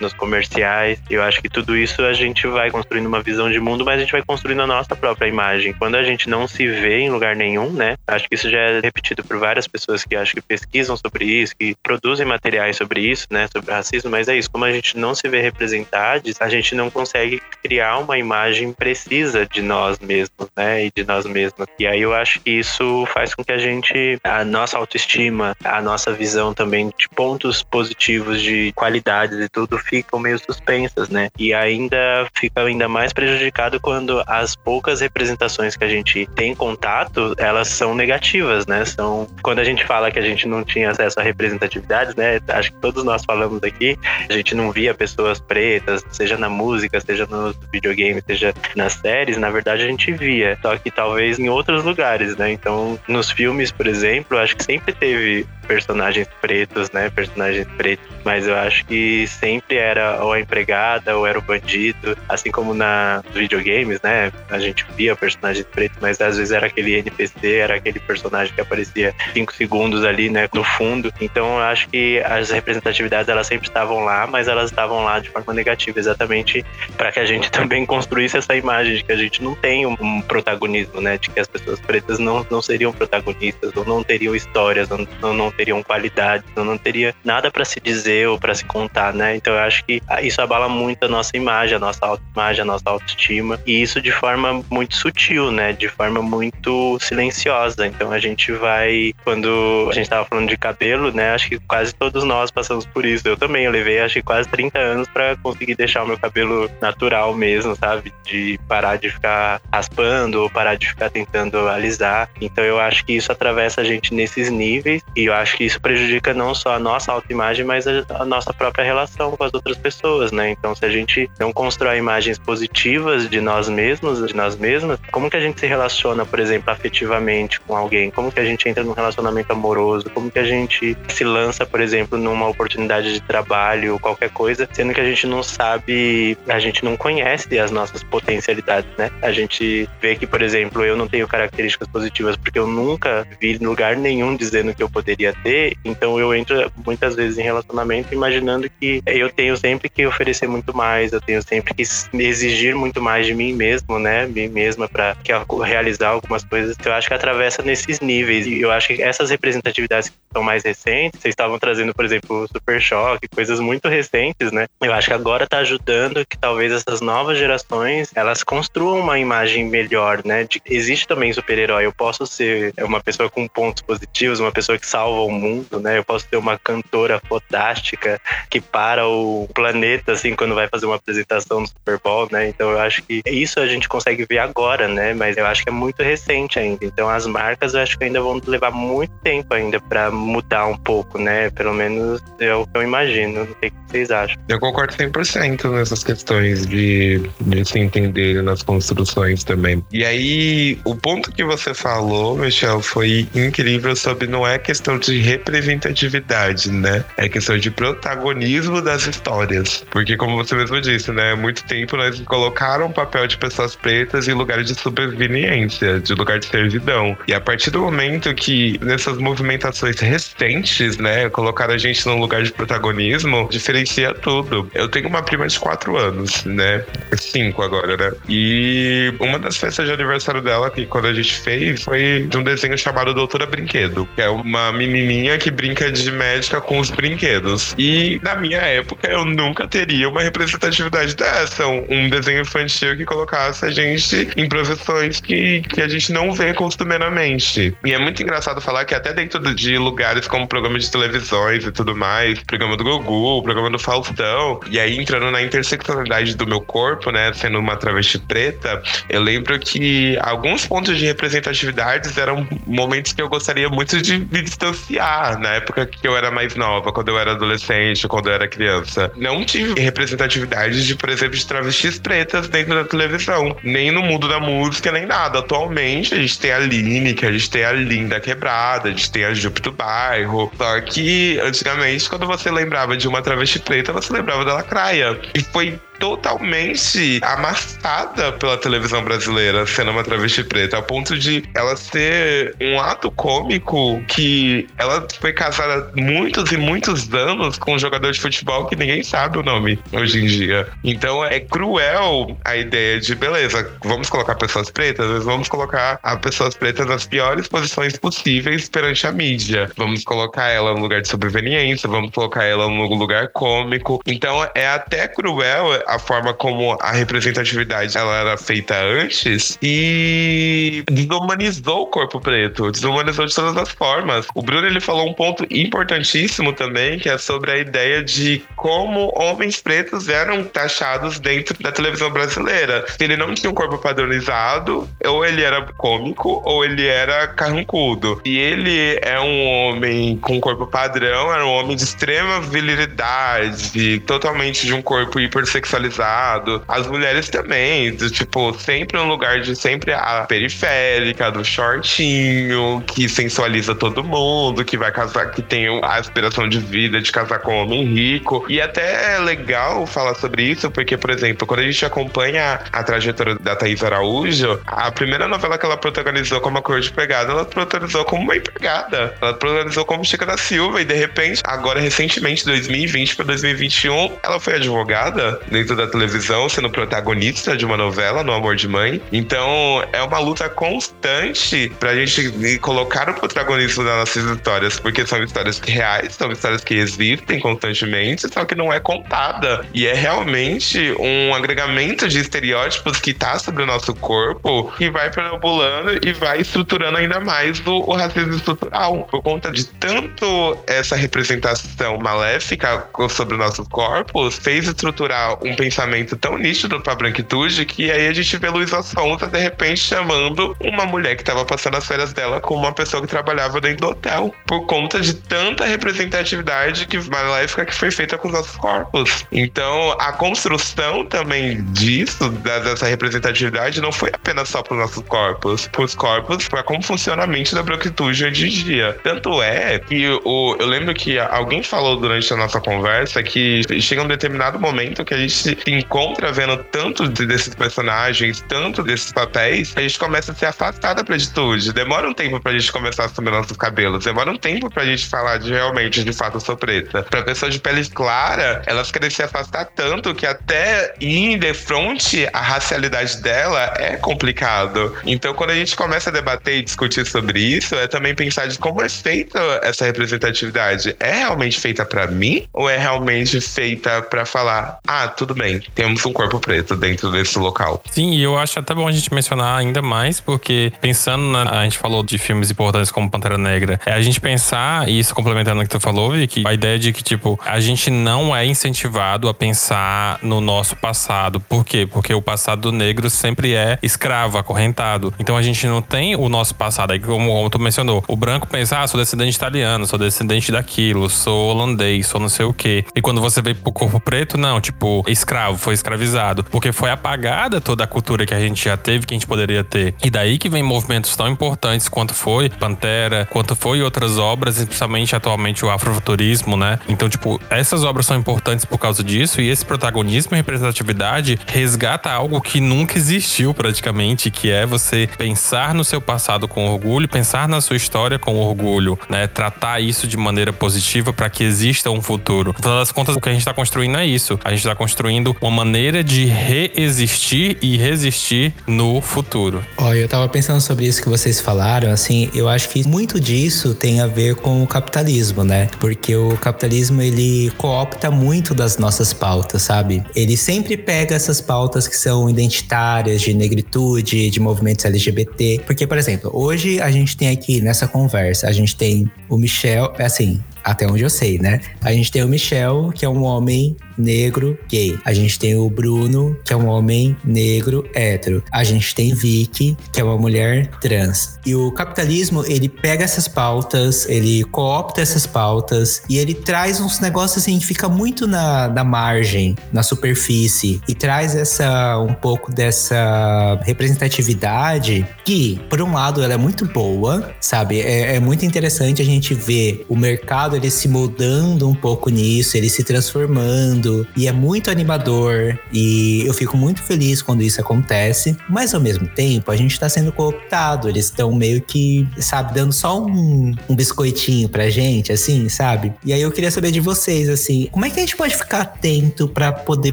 [SPEAKER 4] nos comerciais. Eu acho que tudo isso a gente vai construindo uma visão de mundo, mas a gente vai construindo a nossa própria imagem. Quando a gente não se vê em lugar nenhum, né? Acho que isso já é repetido por várias pessoas que acho que pesquisam sobre isso, que produzem materiais sobre isso, né? Sobre racismo, mas é isso. Como a gente não se vê representados, a gente não consegue criar uma imagem precisa de nós mesmos, né? E de nós mesmos. E aí eu acho que isso faz com que a gente, a nossa autoestima, a nossa visão também de pontos positivos, de qualidades e tudo, ficam meio suspensas, né? E ainda fica ainda mais prejudicado quando as poucas representações que a gente tem contato, elas são negativas, né? São quando a gente fala que a gente não tinha acesso a representatividades, né? Acho que todos nós falamos aqui, a gente não via pessoas pretas, seja na música, seja nos videogames, seja nas séries, na verdade a gente via, só que talvez em outros lugares, né? Então, nos filmes, por exemplo, acho que sempre teve personagens pretos, né? Personagens pretos, mas eu acho que sempre era ou a empregada ou era o bandido, assim como na videogames, né? A gente via personagens pretos, mas às vezes era aquele NPC, era aquele personagem que aparecia cinco segundos ali, né? No fundo. Então eu acho que as representatividades elas sempre estavam lá, mas elas estavam lá de forma negativa, exatamente para que a gente também construísse essa imagem de que a gente não tem um protagonismo, né? De que as pessoas pretas não, não seriam protagonistas ou não teriam histórias, não, não teriam qualidade, não, teria nada para se dizer ou para se contar, né? Então eu acho que isso abala muito a nossa imagem, a nossa autoimagem, a nossa autoestima e isso de forma muito sutil, né? De forma muito silenciosa. Então a gente vai, quando a gente tava falando de cabelo, né? Acho que quase todos nós passamos por isso. Eu também, eu levei acho que quase 30 anos para conseguir deixar o meu cabelo natural mesmo, sabe? De parar de ficar raspando ou parar de ficar tentando alisar. Então eu acho que isso atravessa a gente nesses níveis e eu acho que isso prejudica não só a nossa autoimagem, mas a, a nossa própria relação com as outras pessoas, né? Então se a gente não constrói imagens positivas de nós mesmos, de nós mesmas, como que a gente se relaciona, por exemplo, afetivamente com alguém? Como que a gente entra num relacionamento amoroso? Como que a gente se lança, por exemplo, numa oportunidade de trabalho, qualquer coisa, sendo que a gente não sabe, a gente não conhece as nossas potencialidades, né? A gente vê que, por exemplo, eu não tenho características positivas porque eu nunca vi lugar nenhum dizendo que eu poderia ter, então eu entro muitas vezes em relacionamento imaginando que eu tenho sempre que oferecer muito mais, eu tenho sempre que exigir muito mais de mim mesmo, né? Mim mesma para realizar algumas coisas. Eu acho que atravessa nesses níveis e eu acho que essas representatividades que são mais recentes. Vocês estavam trazendo, por exemplo, Super Choque, coisas muito recentes, né? Eu acho que agora tá ajudando que talvez essas novas gerações elas construam uma imagem melhor, né? De, existe também super-herói. Eu posso ser uma pessoa com pontos positivos, uma pessoa que salva o mundo, né? Eu posso ter uma cantora fantástica que para o planeta, assim, quando vai fazer uma apresentação no Super Bowl, né? Então eu acho que isso a gente consegue ver agora, né? Mas eu acho que é muito recente ainda. Então as marcas eu acho que ainda vão levar muito tempo ainda para mudar um pouco, né? Pelo menos é o que eu imagino. Não sei o que vocês acham.
[SPEAKER 5] Eu concordo 100% nessas questões de, de se entender nas construções também. E aí, o ponto que você falou, Michel, foi incrível sobre não é questão de representatividade, né? É questão de protagonismo das histórias. Porque, como você mesmo disse, né? Muito tempo nós colocaram o papel de pessoas pretas em lugar de superveniência, de lugar de servidão. E a partir do momento que nessas movimentações recentes, né, colocaram a gente num lugar de protagonismo, diferencia tudo. Eu tenho uma prima de quatro anos, né? Cinco agora, né? E uma das festas de aniversário dela, que quando a gente fez, foi de um desenho chamado Doutora Brinquedo, que é uma menininha que brinca de médica com os brinquedos. E na minha época, eu nunca teria uma representatividade dessa, um desenho infantil que colocasse a gente em profissões que, que a gente não vê costumeiramente. E é muito engraçado falar que até dentro de lugares como programa de televisões e tudo mais, programa do Gugu, programa do Faustão, e aí entrando na interseccionalidade do meu corpo, né, sendo uma travesti preta, eu lembro que alguns pontos de representatividades eram momentos que eu gostaria muito de me distanciar na época que eu era mais nova, quando eu era adolescente, quando eu era criança. Não tive representatividade de, por exemplo, de travestis pretas dentro da televisão, nem no mundo da música, nem nada. Atualmente a gente tem a Lineker, a gente tem a Linda Quebrada, a gente tem a do Bairro. Só que antigamente, quando você lembrava de uma travesti preta, você lembrava da Lacraia. E foi totalmente amassada pela televisão brasileira, sendo uma travesti preta, ao ponto de ela ser um ato cômico que ela foi casada muitos e muitos anos com um jogador de futebol que ninguém sabe o nome hoje em dia. Então é cruel a ideia de, beleza, vamos colocar pessoas pretas, mas vamos colocar as pessoas pretas nas piores posições possíveis perante a mídia. Vamos colocar ela no lugar de sobreveniência, vamos colocar ela no lugar cômico. Então é até cruel a forma como a representatividade ela era feita antes e desumanizou o corpo preto, desumanizou de todas as formas. O Bruno ele falou um ponto importantíssimo também, que é sobre a ideia de como homens pretos eram taxados dentro da televisão brasileira. Ele não tinha um corpo padronizado, ou ele era cômico, ou ele era carrancudo. E ele é um homem com corpo padrão, era um homem de extrema virilidade, totalmente de um corpo hipersexualizado sexualizado. As mulheres também, do, tipo, sempre um lugar de sempre a periférica, do shortinho, que sensualiza todo mundo, que vai casar, que tem a aspiração de vida de casar com um homem rico. E até é legal falar sobre isso, porque, por exemplo, quando a gente acompanha a trajetória da Thaís Araújo, a primeira novela que ela protagonizou como a Cor de Pegada, ela protagonizou como uma empregada. Ela protagonizou como Chica da Silva e de repente, agora recentemente, 2020 para 2021, ela foi advogada dentro da televisão, sendo protagonista de uma novela, No Amor de Mãe. Então, é uma luta constante pra gente colocar o protagonismo das nossas histórias, porque são histórias reais, são histórias que existem constantemente, só que não é contada. E é realmente um agregamento de estereótipos que tá sobre o nosso corpo que vai perambulando e vai estruturando ainda mais o, o racismo estrutural. Por conta de tanto essa representação maléfica sobre nossos corpos, fez estruturar um pensamento tão nítido pra branquitude que aí a gente vê Luísa Sonza de repente chamando uma mulher que tava passando as férias dela como uma pessoa que trabalhava dentro do hotel. Por conta de tanta representatividade que maléfica que foi feita com os nossos corpos. Então, a construção também disso, dessa representatividade, não foi apenas só para os nossos corpos, para os corpos, para como funciona a mente da branquitude hoje em dia. Tanto é que o, eu lembro que alguém falou durante a nossa conversa que chega um determinado momento que a gente se encontra vendo tanto desses personagens, tanto desses papéis, a gente começa a se afastar da plenitude. Demora um tempo pra gente começar a assumir nossos cabelos, demora um tempo pra gente falar de realmente, de fato, eu sou preta. Pra pessoas de pele clara, elas querem se afastar tanto que até ir de frente à racialidade dela é complicado. Então, quando a gente começa a debater e discutir sobre isso, é também pensar de como é feita essa representatividade. É realmente feita para mim ou é realmente feita para falar, ah, tudo bem, temos um corpo preto dentro desse local?
[SPEAKER 3] Sim, e eu acho até bom a gente mencionar ainda mais, porque pensando na. A gente falou de filmes importantes como Pantera Negra, é a gente pensar, e isso complementando o que tu falou, Vicky, a ideia de que, tipo, a gente não é incentivado a pensar no nosso passado. Por quê? Porque o passado do negro sempre é escravo, acorrentado. Então a gente não tem o nosso passado. Aí, como, como tu mencionou, o branco pensa, ah, sou descendente italiano, sou descendente daquilo, sou holandês, sou não sei o quê. E quando você vem pro corpo preto, não, tipo, escravo, foi escravizado. Porque foi apagada toda a cultura que a gente já teve, que a gente poderia ter. E daí que vem movimentos tão importantes quanto foi Pantera, quanto foi outras obras, especialmente atualmente o afrofuturismo, né? Então, tipo, essas obras são importantes por causa disso e esse protagonismo e representatividade resgata algo que nunca existiu praticamente, que é você pensar no seu passado com orgulho, pensar na sua história com orgulho, né? Tratar isso de maneira positiva para que exista um futuro. No final das contas, o que a gente está construindo é isso. A gente está construindo uma maneira de reexistir e resistir no futuro.
[SPEAKER 1] Olha, eu tava pensando sobre isso que vocês falaram, assim, eu acho que muito disso tem a ver com o capitalismo, né? Porque o capitalismo ele coopta muito das nossas pautas, sabe? Ele sempre pega essas pautas que são identitárias, de negritude, de movimentos LGBT. Porque, por exemplo, hoje a gente tem aqui nessa conversa, a gente tem o Michel, assim, até onde eu sei, né? A gente tem o Michel, que é um homem negro gay. A gente tem o Bruno, que é um homem negro hétero. A gente tem Vicky, que é uma mulher trans. E o capitalismo, ele pega essas pautas, ele coopta essas pautas e ele traz uns negócios assim que fica muito na, na margem, na superfície e traz essa um pouco dessa representatividade que, por um lado, ela é muito boa, sabe? É, é muito interessante a gente ver o mercado ele se moldando um pouco nisso, ele se transformando e é muito animador e eu fico muito feliz quando isso acontece, mas ao mesmo tempo a gente está sendo cooptado, eles estão meio que, sabe, dando só um, um biscoitinho pra gente, assim, sabe? E aí eu queria saber de vocês, assim, como é que a gente pode ficar atento para poder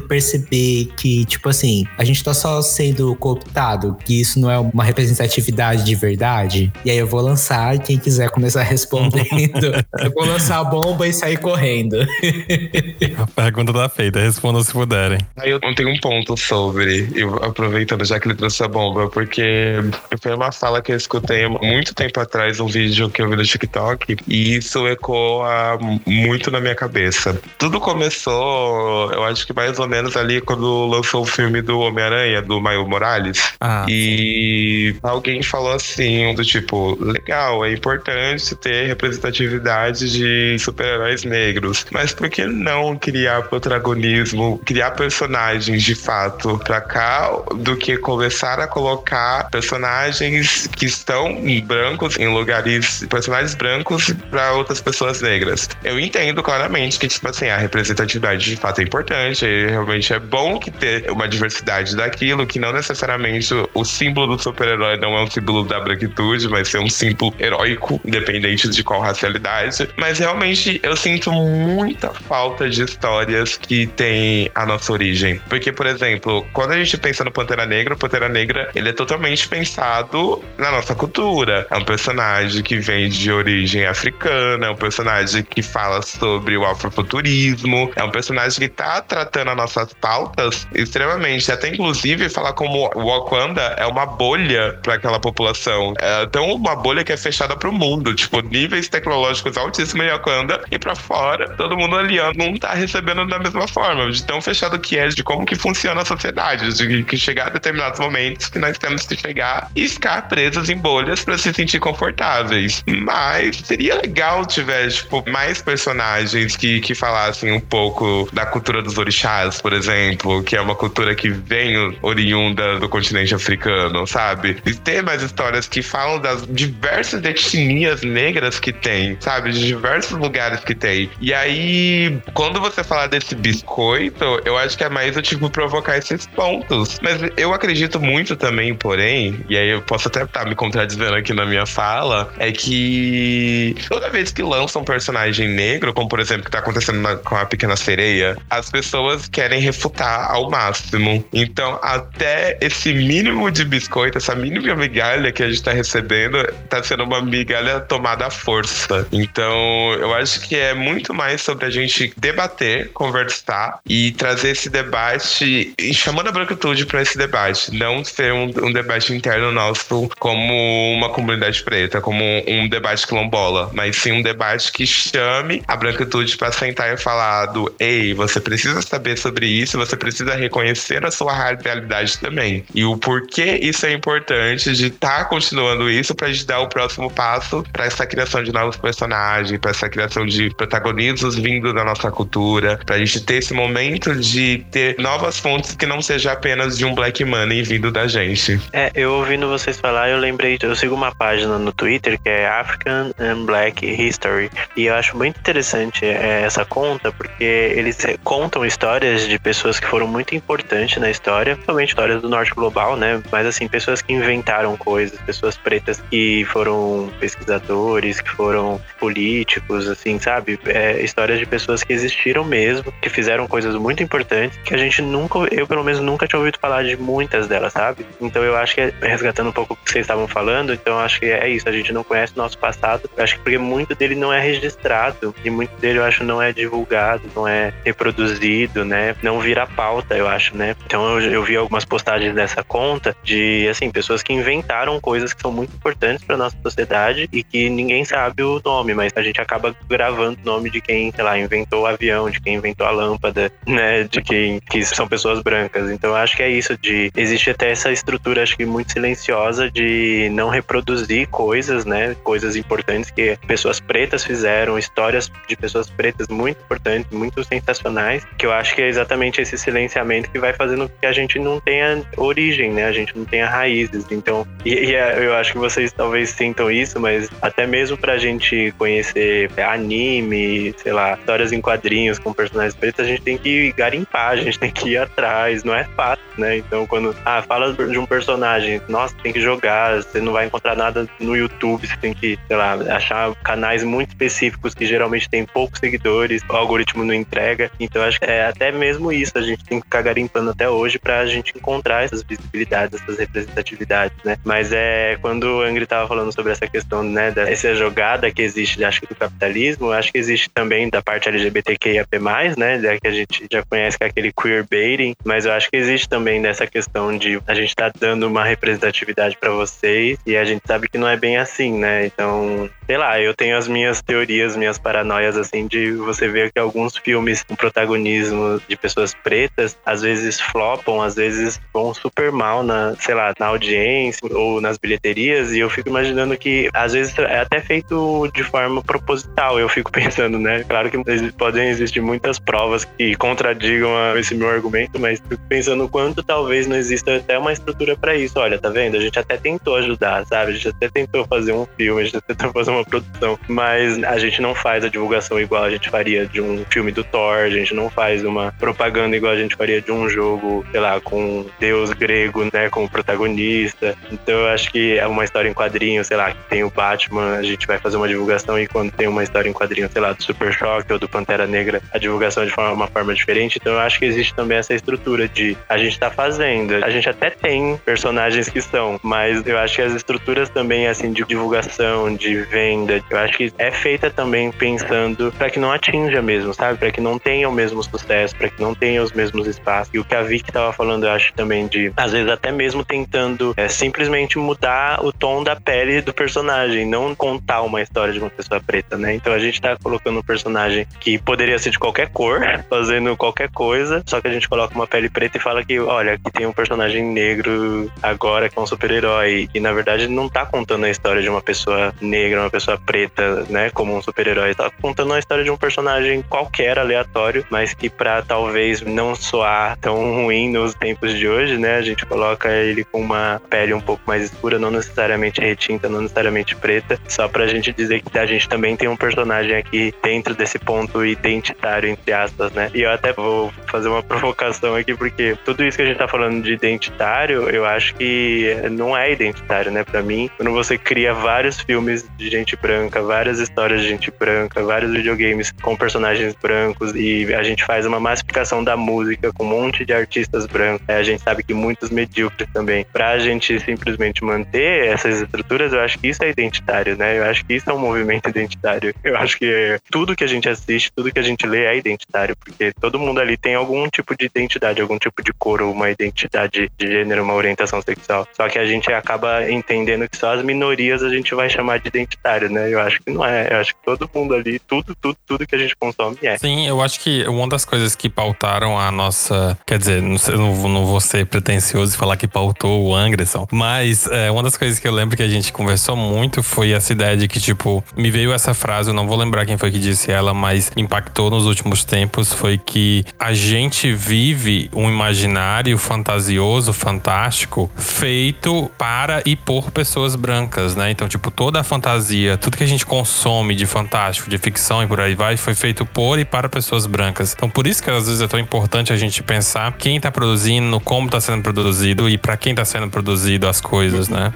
[SPEAKER 1] perceber que, tipo assim, a gente tá só sendo cooptado, que isso não é uma representatividade de verdade? E aí eu vou lançar quem quiser começar respondendo, eu vou lançar a bomba e sair correndo.
[SPEAKER 3] a pergunta da feita, respondam se puderem.
[SPEAKER 5] Aí eu tenho um ponto sobre, eu, aproveitando já que ele trouxe a bomba, porque foi uma fala que eu escutei muito tempo atrás, um vídeo que eu vi no TikTok, e isso ecoa muito na minha cabeça. Tudo começou, eu acho que mais ou menos ali quando lançou o filme do Homem-Aranha, do Maio Morales. Ah, e alguém falou assim, do tipo, legal, é importante ter representatividade de super-heróis negros, mas por que não criar protagonismo, criar personagens de fato pra cá, do que começar a colocar personagens que estão brancos em lugares, personagens brancos para outras pessoas negras. Eu entendo claramente que, tipo assim, a representatividade de fato é importante, realmente é bom que ter uma diversidade daquilo, que não necessariamente o símbolo do super-herói não é um símbolo da branquitude, mas é um símbolo heróico, independente de qual racialidade. Mas realmente eu sinto muita falta de histórias que tem a nossa origem. Porque, por exemplo, quando a gente pensa no Pantera Negra, o Pantera Negra ele é totalmente pensado na nossa cultura. É um personagem que vem de origem africana, é um personagem que fala sobre o afrofuturismo, é um personagem que tá tratando as nossas pautas extremamente, até inclusive falar como o Wakanda é uma bolha para aquela população. É tão uma bolha que é fechada para o mundo, tipo, níveis tecnológicos altíssimos em Wakanda e para fora, todo mundo ali não tá recebendo da mesma forma, de tão fechado que é, de como que funciona a sociedade, de que chegar a determinados momentos que nós temos que chegar e ficar presos em bolhas para se sentir confortáveis. Mas seria legal tiver, tipo, mais personagens que, que falassem um pouco da cultura dos orixás, por exemplo, que é uma cultura que vem oriunda do continente africano, sabe? E ter mais histórias que falam das diversas etnias negras que tem, sabe? De diversos lugares que tem. E aí, quando você falar desse biscoito, eu acho que é mais o tipo provocar esses pontos. Mas eu acredito muito também, porém, e aí eu posso até estar tá me contradizendo aqui na minha fala, é que toda vez que lançam um personagem negro, como por exemplo que tá acontecendo na, com a Pequena Sereia, as pessoas querem refutar ao máximo. Então, até esse mínimo de biscoito, essa mínima migalha que a gente tá recebendo, tá sendo uma migalha tomada à força. Então, eu acho que é muito mais sobre a gente debater, conversar e trazer esse debate, e chamando a branquitude para esse debate, não ser um, um, debate interno nosso como uma comunidade preta, como um, um debate quilombola, mas sim um debate que chame a branquitude para sentar e falar do ei, você precisa saber sobre isso, você precisa reconhecer a sua realidade também. E o porquê isso é importante de estar tá continuando isso para a gente dar o próximo passo para essa criação de novos personagens, para essa criação de protagonistas vindo da nossa cultura, para a gente ter esse momento de ter novas fontes que não seja apenas de um black money vindo da gente.
[SPEAKER 4] É, eu ouvindo vocês falar, eu lembrei, eu sigo uma página no Twitter que é African and Black History e eu acho muito interessante é, essa conta porque eles contam histórias de pessoas que foram muito importantes na história, principalmente histórias do norte global, né? Mas assim, pessoas que inventaram coisas, pessoas pretas que foram pesquisadores, que foram políticos, assim, sabe? É, histórias de pessoas que existiram mesmo, que fizeram coisas muito importantes, que a gente nunca, eu pelo menos nunca tinha ouvido falar de muitas delas, sabe? Então eu acho que, é, resgatando um pouco o que vocês estavam falando, então acho que é isso, a gente não conhece o nosso passado, acho que porque muito dele não é registrado, e muito dele eu acho não é divulgado, não é reproduzido, né? Não vira pauta, eu acho, né? Então eu, eu vi algumas postagens dessa conta de, assim, pessoas que inventaram coisas que são muito importantes para nossa sociedade e que ninguém sabe o nome, mas a gente acaba gravando o nome de quem, sei lá, inventou o avião, de quem inventou a lâmpada, né? De quem que são pessoas brancas. Então acho que é isso de existe até essa estrutura, acho que muito silenciosa de não reproduzir coisas, né? Coisas importantes que pessoas pretas fizeram, histórias de pessoas pretas muito importantes, muito sensacionais, que eu acho que é exatamente esse silenciamento que vai fazendo que a gente não tenha origem, né? A gente não tenha raízes. Então, e, e é, eu acho que vocês talvez sintam isso, mas até mesmo pra gente conhecer anime, sei lá, histórias em quadrinhos com personagens pretos, a gente tem que garimpar, a gente tem que ir atrás, não é fácil, né? Então, quando, ah, fala de um personagem, nossa, tem que jogar, você não vai encontrar nada no YouTube, você tem que, sei lá, achar canais muito específicos que geralmente tem poucos seguidores, o algoritmo não entrega. Então, acho que é até mesmo isso, a gente tem que ficar garimpando até hoje pra gente encontrar essas visibilidades, essas representatividades, né? Mas é quando o Angry tava falando sobre essa questão, né, dessa jogada que existe, acho que do capitalismo, acho que existe também da parte LGBTQIAP+, né, que a gente já conhece que é aquele queerbaiting, mas eu acho que existe também dessa questão de a gente tá dando uma representatividade para vocês e a gente sabe que não é bem assim, né? Então, sei lá, eu tenho as minhas teorias, minhas paranoias, assim, de você ver que alguns filmes com protagonismo de pessoas pretas, às vezes flopam, às vezes vão super mal na, sei lá, na audiência ou nas bilheterias, e eu fico imaginando que às vezes é até feito de forma proposital, eu fico pensando, né? Claro que podem existir muitas provas que contradigam esse meu argumento, mas fico pensando quanto talvez não exista até uma estrutura para isso. Olha, tá vendo? A gente até tentou ajudar, sabe? A gente até tentou fazer um filme, a gente até tentou fazer uma produção, mas a gente não faz a divulgação igual a gente faria de um filme do Thor, a gente não faz uma propaganda igual a gente faria de um jogo, sei lá, com Deus grego, né, como protagonista. Então eu acho que é uma história em quadrinho, sei lá, que tem o Batman, a gente vai fazer uma divulgação e quando tem uma história em quadrinho, sei lá, do Super Choque ou do Pantera Negra, a divulgação é de uma forma diferente. Então eu acho que existe também essa estrutura de a gente tá fazendo. A gente até tem personagens que são, mas eu acho que as estruturas também, assim, de divulgação, de venda, eu acho que é feita também pensando para que não atinja mesmo, sabe? Para que não tenha o mesmo sucesso, para que não tenha os mesmos espaços. E o que a Vicky tava falando, eu acho também de, às vezes até mesmo tentando é, simplesmente mudar o tom da pele do personagem, não contar uma história de uma pessoa preta, né? Então a gente tá colocando um personagem que poderia ser de qualquer cor, fazendo qualquer coisa, só que a gente coloca uma pele preta e fala que, ó, olha, aqui tem um personagem negro agora que é um super-herói. E na verdade não tá contando a história de uma pessoa negra, uma pessoa preta, né? Como um super-herói. Tá contando a história de um personagem qualquer, aleatório, mas que pra talvez não soar tão ruim nos tempos de hoje, né? A gente coloca ele com uma pele um pouco mais escura, não necessariamente retinta, não necessariamente preta, só pra gente dizer que a gente também tem um personagem aqui dentro desse ponto identitário, entre aspas, né? E eu até vou fazer uma provocação aqui, porque tudo isso que a gente tá falando de identitário, eu acho que não é identitário, né? Pra mim, quando você cria vários filmes de gente branca, várias histórias de gente branca, vários videogames com personagens brancos e a gente faz uma massificação da música com um monte de artistas brancos, né? a gente sabe que muitos medíocres também. Pra gente simplesmente manter essas estruturas, eu acho que isso é identitário, né? Eu acho que isso é um movimento identitário. Eu acho que tudo que a gente assiste, tudo que a gente lê é identitário, porque todo mundo ali tem algum tipo de identidade, algum tipo de cor, uma identidade de gênero, uma orientação sexual. Só que a gente acaba entendendo que só as minorias a gente vai chamar de identitário, né? Eu acho que não é. Eu acho que todo mundo ali, tudo, tudo, tudo que a gente consome é.
[SPEAKER 3] Sim, eu acho que uma das coisas que pautaram a nossa. Quer dizer, não, sei, não, não vou ser pretencioso e falar que pautou o Anderson, mas é, uma das coisas que eu lembro que a gente conversou muito foi essa ideia de que, tipo, me veio essa frase, eu não vou lembrar quem foi que disse ela, mas impactou nos últimos tempos, foi que a gente vive um imaginário fantasioso, fantástico, feito para e por pessoas brancas, né? Então, tipo, toda a fantasia, tudo que a gente consome de fantástico, de ficção e por aí vai, foi feito por e para pessoas brancas. Então, por isso que às vezes é tão importante a gente pensar quem tá produzindo, como tá sendo produzido e para quem tá sendo produzido as coisas, né?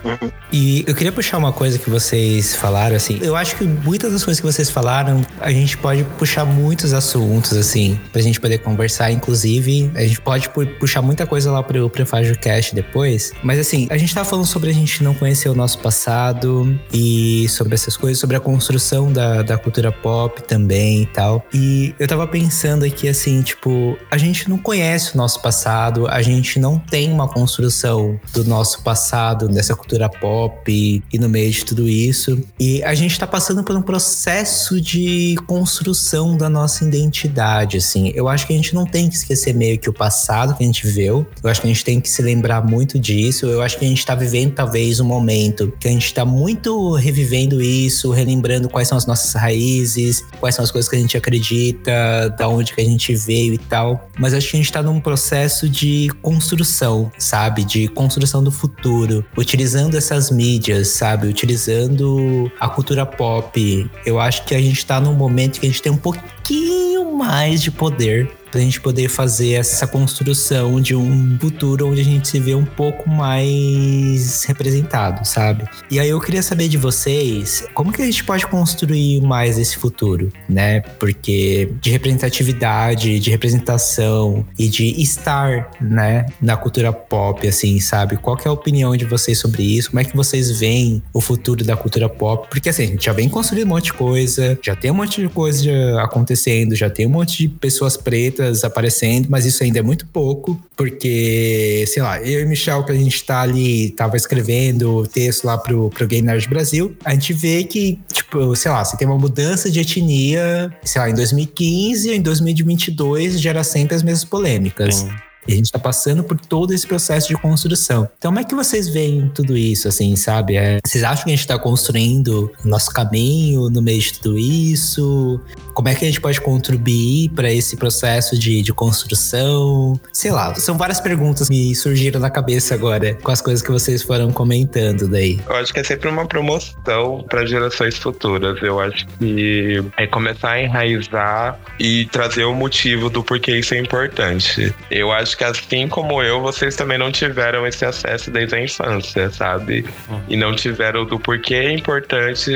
[SPEAKER 1] E eu queria puxar uma coisa que vocês falaram, assim. Eu acho que muitas das coisas que vocês falaram, a gente pode puxar muitos assuntos, assim, pra gente poder conversar. Inclusive, a gente pode puxar muita coisa lá pro Prefágio Cast depois. Mas, assim, a gente tá falando sobre a gente não conhecer o nosso passado e sobre essas coisas, sobre a construção da, da cultura pop também e tal. E eu tava pensando aqui, assim, tipo, a gente não conhece o nosso passado, a gente não tem uma construção do nosso passado, dessa cultura pop e, e no meio de tudo isso. E a gente tá passando por um processo de construção da nossa identidade, assim. Eu acho que a gente não tem que esquecer meio que o passado que a gente viveu. Eu acho que a gente tem que se lembrar muito disso. Eu acho que a gente tá vivendo talvez um momento que a gente tá muito revivendo isso, relembrando quais são as nossas raízes, quais são as coisas que a gente acredita, da onde que a gente veio e tal. Mas acho que a gente tá num processo de construção, sabe? De construção do futuro, utilizando essas mídias, sabe? Utilizando a cultura pop. Eu acho que a gente tá num momento que a gente tem um pouquinho mais de poder pra gente poder fazer essa construção de um futuro onde a gente se vê um pouco mais representado, sabe? E aí eu queria saber de vocês, como que a gente pode construir mais esse futuro, né? Porque de representatividade, de representação e de estar, né, na cultura pop, assim, sabe? Qual que é a opinião de vocês sobre isso? Como é que vocês veem o futuro da cultura pop? Porque assim, a gente já vem construindo um monte de coisa, já tem um monte de coisa acontecendo, já tem um monte de pessoas pretas aparecendo, mas isso ainda é muito pouco, porque, sei lá, eu e Michel, que a gente tá ali, tava escrevendo texto lá pro, pro Game Nerd Brasil, a gente vê que, tipo, sei lá, você tem uma mudança de etnia, sei lá, em 2015 ou em 2022 gera sempre as mesmas polêmicas. Sim. E a gente está passando por todo esse processo de construção. Então, como é que vocês veem tudo isso, assim, sabe? É, vocês acham que a gente está construindo o nosso caminho no meio de tudo isso? Como é que a gente pode contribuir para esse processo de, de construção? Sei lá, são várias perguntas que me surgiram na cabeça agora com as coisas que vocês foram comentando daí.
[SPEAKER 5] Eu acho que é sempre uma promoção para gerações futuras. Eu acho que é começar a enraizar e trazer o motivo do porquê isso é importante. Eu acho que assim como eu, vocês também não tiveram esse acesso desde a infância, sabe? E não tiveram do porquê é importante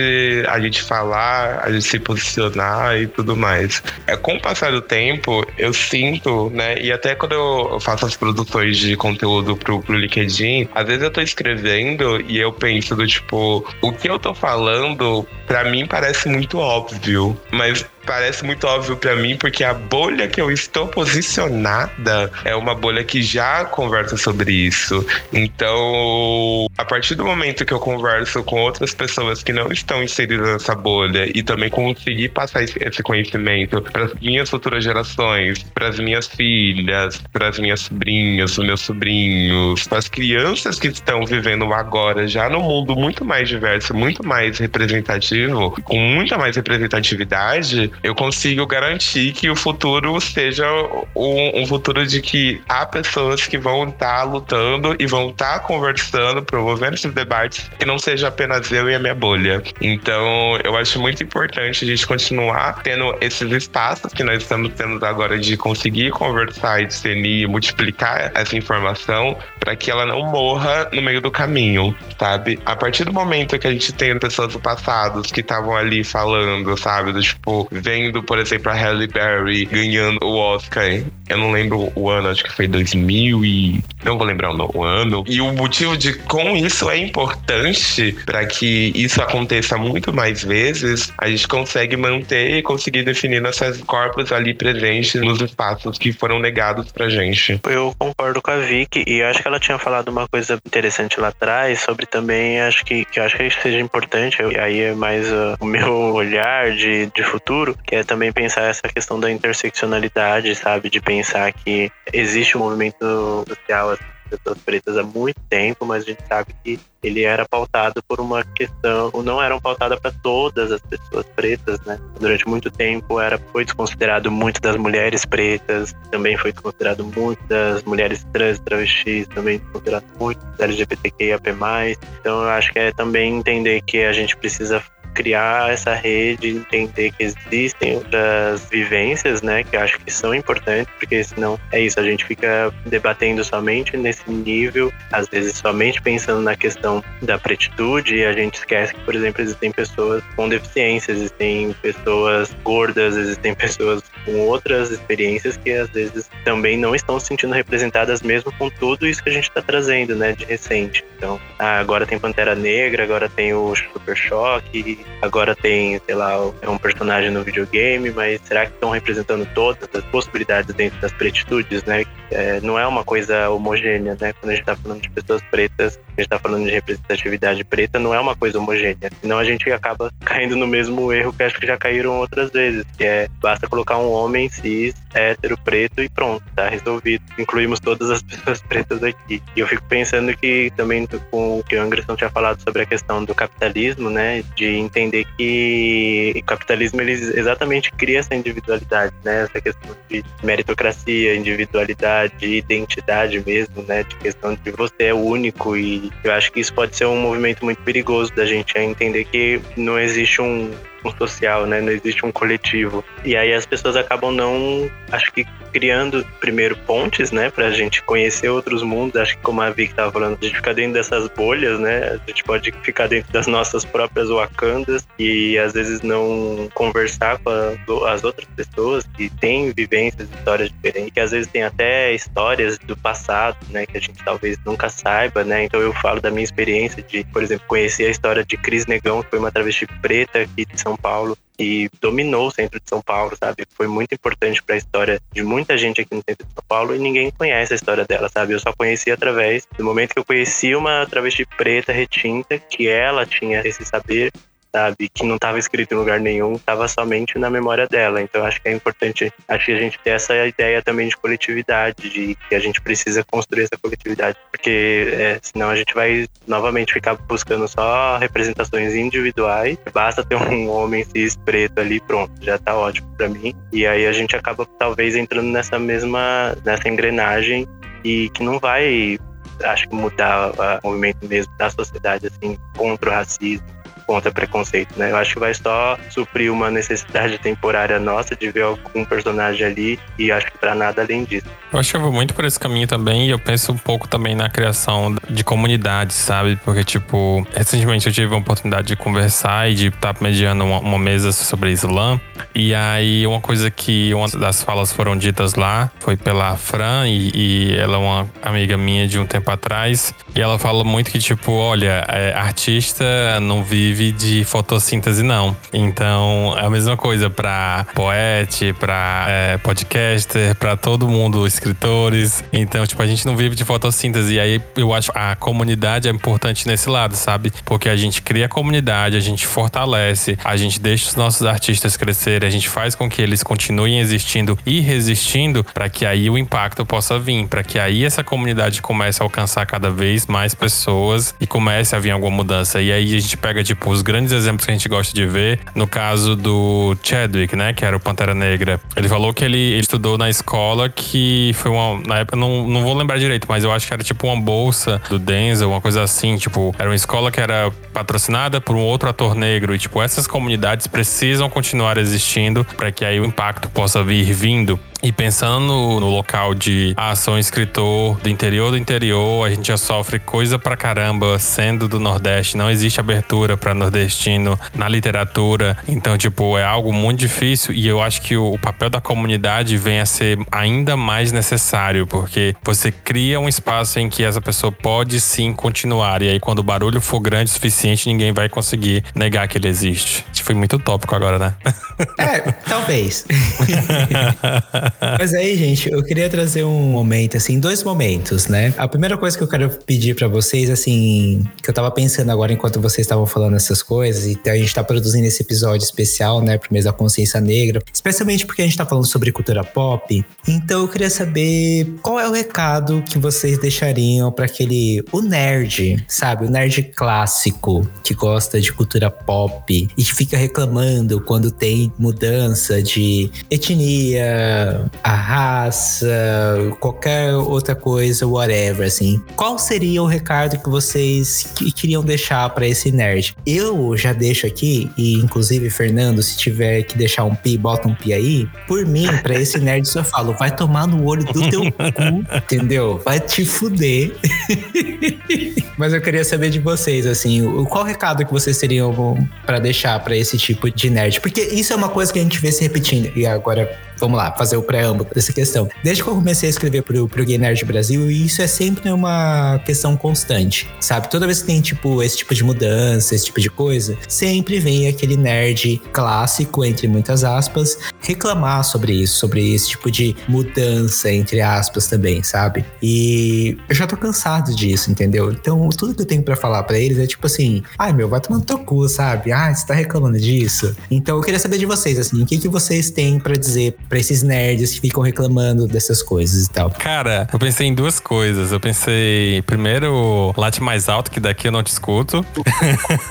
[SPEAKER 5] a gente falar, a gente se posicionar e tudo mais. É, com o passar do tempo, eu sinto, né? E até quando eu faço as produções de conteúdo pro, pro LinkedIn, às vezes eu tô escrevendo e eu penso do tipo, o que eu tô falando, pra mim parece muito óbvio, mas parece muito óbvio para mim, porque a bolha que eu estou posicionada é uma bolha que já conversa sobre isso. Então, a partir do momento que eu converso com outras pessoas que não estão inseridas nessa bolha e também conseguir passar esse conhecimento para as minhas futuras gerações, para as minhas filhas, para as minhas sobrinhas, os meus sobrinhos, para as crianças que estão vivendo agora já no mundo muito mais diverso, muito mais representativo, com muita mais representatividade, eu consigo garantir que o futuro seja um, um futuro de que há pessoas que vão estar tá lutando e vão estar tá conversando, promovendo esses debates, que não seja apenas eu e a minha bolha. Então, eu acho muito importante a gente continuar tendo esses espaços que nós estamos tendo agora de conseguir conversar e discernir multiplicar essa informação para que ela não morra no meio do caminho, sabe? A partir do momento que a gente tem pessoas do passado que estavam ali falando, sabe? Do tipo, vendo, por exemplo, a Halle Berry ganhando o Oscar. Eu não lembro o ano, acho que foi 2000 e. Não vou lembrar o ano. E o motivo de com isso é importante para que isso aconteça muito mais vezes, a gente consegue manter e conseguir definir nossas corpos ali presentes nos espaços que foram negados pra gente.
[SPEAKER 4] Eu concordo com a Vicky e acho que ela tinha falado uma coisa interessante lá atrás sobre também, acho que, que acho que seja importante, aí é mais uh, o meu olhar de, de futuro, que é também pensar essa questão da interseccionalidade, sabe? De pensar que existe um movimento social assim, pessoas pretas há muito tempo, mas a gente sabe que ele era pautado por uma questão, ou não eram pautadas para todas as pessoas pretas, né? Durante muito tempo era foi desconsiderado muito das mulheres pretas, também foi desconsiderado muito das mulheres trans, travestis, também desconsiderado muito das LGBTQIAP+. Então eu acho que é também entender que a gente precisa criar essa rede, entender que existem outras vivências, né, que acho que são importantes, porque senão é isso, a gente fica debatendo somente nesse nível, às vezes somente pensando na questão da pretitude, e a gente esquece que, por exemplo, existem pessoas com deficiência, existem pessoas gordas, existem pessoas com outras experiências que às vezes também não estão se sentindo representadas mesmo com tudo isso que a gente está trazendo, né, de recente. Então, ah, agora tem Pantera Negra, agora tem o Super Choque, agora tem, sei lá, é um personagem no videogame, mas será que estão representando todas as possibilidades dentro das pretitudes, né? É, não é uma coisa homogênea, né? Quando a gente está falando de pessoas pretas, a gente está falando de representatividade preta, não é uma coisa homogênea. Senão a gente acaba caindo no mesmo erro que acho que já caíram outras vezes, que é basta colocar um homem cis, hétero, preto e pronto, tá resolvido. Incluímos todas as pessoas pretas aqui. E eu fico pensando que também com o que o Anderson tinha falado sobre a questão do capitalismo, né? De entender que o capitalismo ele exatamente cria essa individualidade, né? Essa questão de meritocracia, individualidade, identidade mesmo, né? De questão de você é único e eu acho que isso pode ser um movimento muito perigoso da gente entender que não existe um social, né? Não existe um coletivo. E aí as pessoas acabam não, acho que criando primeiro pontes, né, pra gente conhecer outros mundos. Acho que como a Vicky tava falando, a gente fica dentro dessas bolhas, né? A gente pode ficar dentro das nossas próprias wakandas e às vezes não conversar com a, as outras pessoas que têm vivências, histórias diferentes, que às vezes tem até histórias do passado, né, que a gente talvez nunca saiba, né? Então eu falo da minha experiência de, por exemplo, conhecer a história de Cris Negão, que foi uma travesti preta aqui de São são Paulo e dominou o centro de São Paulo, sabe? Foi muito importante para a história de muita gente aqui no centro de São Paulo e ninguém conhece a história dela, sabe? Eu só conheci através do momento que eu conheci uma travesti preta retinta, que ela tinha esse saber sabe? Que não estava escrito em lugar nenhum, estava somente na memória dela. Então acho que é importante, acho que a gente ter essa ideia também de coletividade, de que a gente precisa construir essa coletividade, porque é, senão a gente vai novamente ficar buscando só representações individuais. Basta ter um homem cis preto ali, pronto, já está ótimo para mim. E aí a gente acaba talvez entrando nessa mesma, nessa engrenagem e que não vai acho que mudar o movimento mesmo da sociedade assim contra o racismo contra preconceito, né? Eu acho que vai só suprir uma necessidade temporária nossa de ver algum personagem ali e acho que para nada além disso.
[SPEAKER 3] Eu acho que eu vou muito por esse caminho também e eu penso um pouco também na criação de comunidades, sabe? Porque, tipo, recentemente eu tive a oportunidade de conversar e de estar mediando uma, uma mesa sobre Islã e aí uma coisa que uma das falas foram ditas lá foi pela Fran e, e ela é uma amiga minha de um tempo atrás e ela fala muito que, tipo, olha, é, artista não vive de fotossíntese, não. Então, é a mesma coisa para poete, para é, podcaster, para todo mundo, escritores. Então, tipo, a gente não vive de fotossíntese. E aí eu acho a comunidade é importante nesse lado, sabe? Porque a gente cria a comunidade, a gente fortalece, a gente deixa os nossos artistas crescerem, a gente faz com que eles continuem existindo e resistindo para que aí o impacto possa vir, para que aí essa comunidade comece a alcançar cada vez mais pessoas e comece a vir alguma mudança. E aí a gente pega, tipo, os grandes exemplos que a gente gosta de ver. No caso do Chadwick, né? Que era o Pantera Negra. Ele falou que ele, ele estudou na escola que foi uma. Na época, não, não vou lembrar direito, mas eu acho que era tipo uma bolsa do Denzel, uma coisa assim. Tipo, era uma escola que era patrocinada por um outro ator negro. E, tipo, essas comunidades precisam continuar existindo para que aí o impacto possa vir vindo. E pensando no, local de ah, sou um escritor do interior do interior, a gente já sofre coisa pra caramba sendo do Nordeste, não existe abertura para nordestino na literatura. Então, tipo, é algo muito difícil e eu acho que o, o papel da comunidade vem a ser ainda mais necessário, porque você cria um espaço em que essa pessoa pode sim continuar. E aí, quando o barulho for grande o suficiente, ninguém vai conseguir negar que ele existe. Foi muito tópico agora, né?
[SPEAKER 1] É, talvez. Mas aí, gente, eu queria trazer um momento, assim, dois momentos, né? A primeira coisa que eu quero pedir para vocês, assim, que eu tava pensando agora enquanto vocês estavam falando essas coisas, e a gente tá produzindo esse episódio especial, né, pro mês da consciência negra, especialmente porque a gente tá falando sobre cultura pop. Então eu queria saber qual é o recado que vocês deixariam para aquele o nerd, sabe? O nerd clássico que gosta de cultura pop e que fica reclamando quando tem mudança de etnia, a raça, qualquer outra coisa, whatever, assim. Qual seria o recado que vocês que queriam deixar para esse nerd? Eu já deixo aqui, e inclusive, Fernando, se tiver que deixar um pi, bota um pi aí. Por mim, para esse nerd, eu falo, vai tomar no olho do teu cu, entendeu? Vai te fuder. Mas eu queria saber de vocês, assim, qual recado que vocês teriam para deixar para esse tipo de nerd? Porque isso é uma coisa que a gente vê se repetindo. E agora vamos lá, fazer o preâmbulo dessa questão. Desde que eu comecei a escrever pro, pro Gay Nerd Brasil, isso é sempre uma questão constante, sabe? Toda vez que tem, tipo, esse tipo de mudança, esse tipo de coisa, sempre vem aquele nerd clássico, entre muitas aspas, reclamar sobre isso, sobre esse tipo de mudança, entre aspas, também, sabe? E eu já tô cansado disso, entendeu? Então, tudo que eu tenho para falar para eles é tipo assim, ai meu, vai tomando teu cu, sabe? Ai, você tá reclamando disso? Então, eu queria saber de vocês, assim, o que, que vocês têm para dizer para esses nerds que ficam reclamando dessas coisas e tal?
[SPEAKER 3] Cara, eu pensei em duas coisas. Eu pensei, primeiro, late mais alto, que daqui eu não te escuto.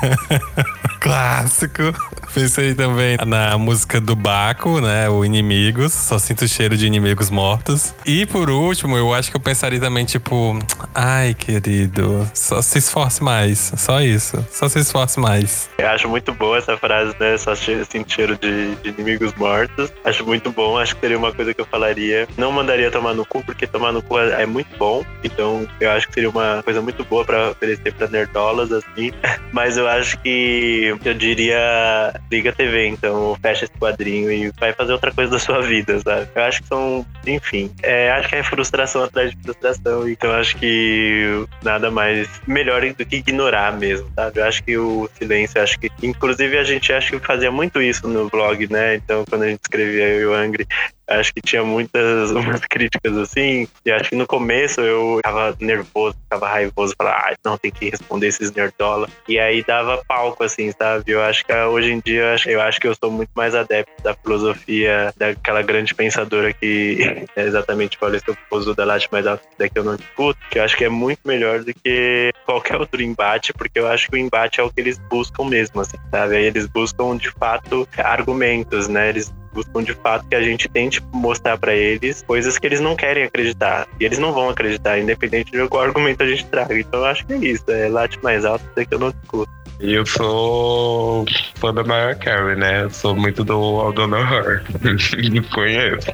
[SPEAKER 3] Clássico. Pensei também na música do Baco, né? O Inimigos. Só sinto o cheiro de inimigos mortos. E por último, eu acho que eu pensaria também, tipo, ai, querido, só se esforce mais. Só isso. Só se esforce mais.
[SPEAKER 4] Eu acho muito boa essa frase, né? Só sinto cheiro de, de inimigos mortos. Acho muito bom. Acho que seria uma coisa que eu falaria. Não mandaria tomar no cu, porque tomar no cu é, é muito bom. Então, eu acho que seria uma coisa muito boa para oferecer para nerdolas, assim. Mas eu acho que eu diria liga TV, então fecha esse quadrinho e vai fazer outra coisa da sua vida, sabe? Eu acho que são, enfim, é, acho que é frustração atrás de frustração, então acho que nada mais melhor do que ignorar mesmo, sabe? Eu acho que o silêncio, acho que, inclusive a gente acho que fazia muito isso no blog, né? Então quando a gente escrevia o Angry, acho que tinha muitas umas críticas assim, e acho que no começo eu tava nervoso, tava raivoso, falava, ah, não, tem que responder esses nerdola. E aí dava palco, assim, sabe? Eu acho que hoje em dia, eu acho que eu sou muito mais adepto da filosofia daquela grande pensadora que é exatamente faleceu, o da Latte alto daqui eu não discuto, que eu acho que é muito melhor do que qualquer outro embate, porque eu acho que o embate é o que eles buscam mesmo, assim, sabe? Aí eles buscam, de fato, argumentos, né? Eles buscam de fato que a gente tente mostrar para eles coisas que eles não querem acreditar. E eles não vão acreditar, independente de qual argumento a gente traga. Então eu acho que é isso. É late mais alto até que eu não discuto.
[SPEAKER 5] Eu sou fã da Mariah Carey, né? Eu sou muito do Know Her. Me conheço.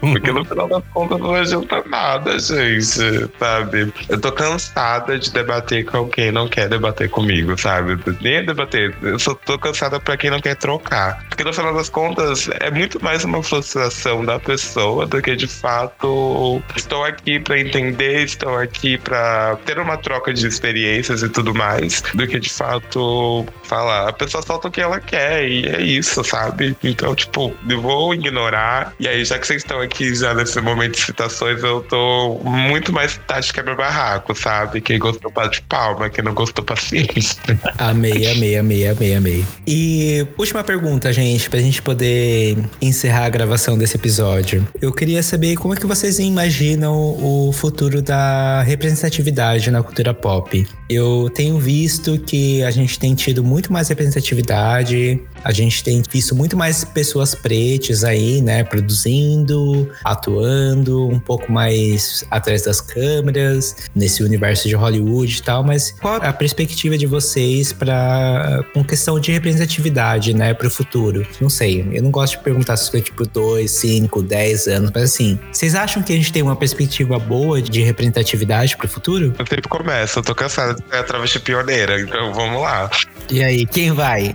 [SPEAKER 5] Porque no final das contas não adianta nada, gente, sabe? Eu tô cansada de debater com quem não quer debater comigo, sabe? Nem debater. Eu só tô cansada pra quem não quer trocar. Porque no final das contas, é muito mais uma frustração da pessoa do que de fato estou aqui para entender, estou aqui para ter uma troca de experiências e tudo mais, do que de fato falar. A pessoa solta o que ela quer e é isso, sabe? Então, tipo, eu vou ignorar. E aí, já que vocês estão aqui já nesse momento de citações, eu tô muito mais tática quebra-barraco, sabe? Quem gostou, de palma, quem não gostou, paciência.
[SPEAKER 6] Amei, amei, amei, amei, amei. E última pergunta, gente, pra gente poder encerrar a gravação desse episódio. Eu queria saber como é que vocês imaginam o futuro da representatividade na cultura pop. Eu tenho visto que a gente tem tido muito mais representatividade, a gente tem visto muito mais pessoas pretas aí, né, produzindo, atuando, um pouco mais atrás das câmeras, nesse universo de Hollywood e tal, mas qual a perspectiva de vocês para com questão de representatividade, né, para o futuro? Não sei, eu não gosto de perguntar se foi tipo 2, 5, 10 anos, mas assim, vocês acham que a gente tem uma perspectiva boa de representatividade para o futuro?
[SPEAKER 5] Eu sempre começo, eu tô cansado de ser a pioneira, então vamos lá.
[SPEAKER 6] E aí, quem vai?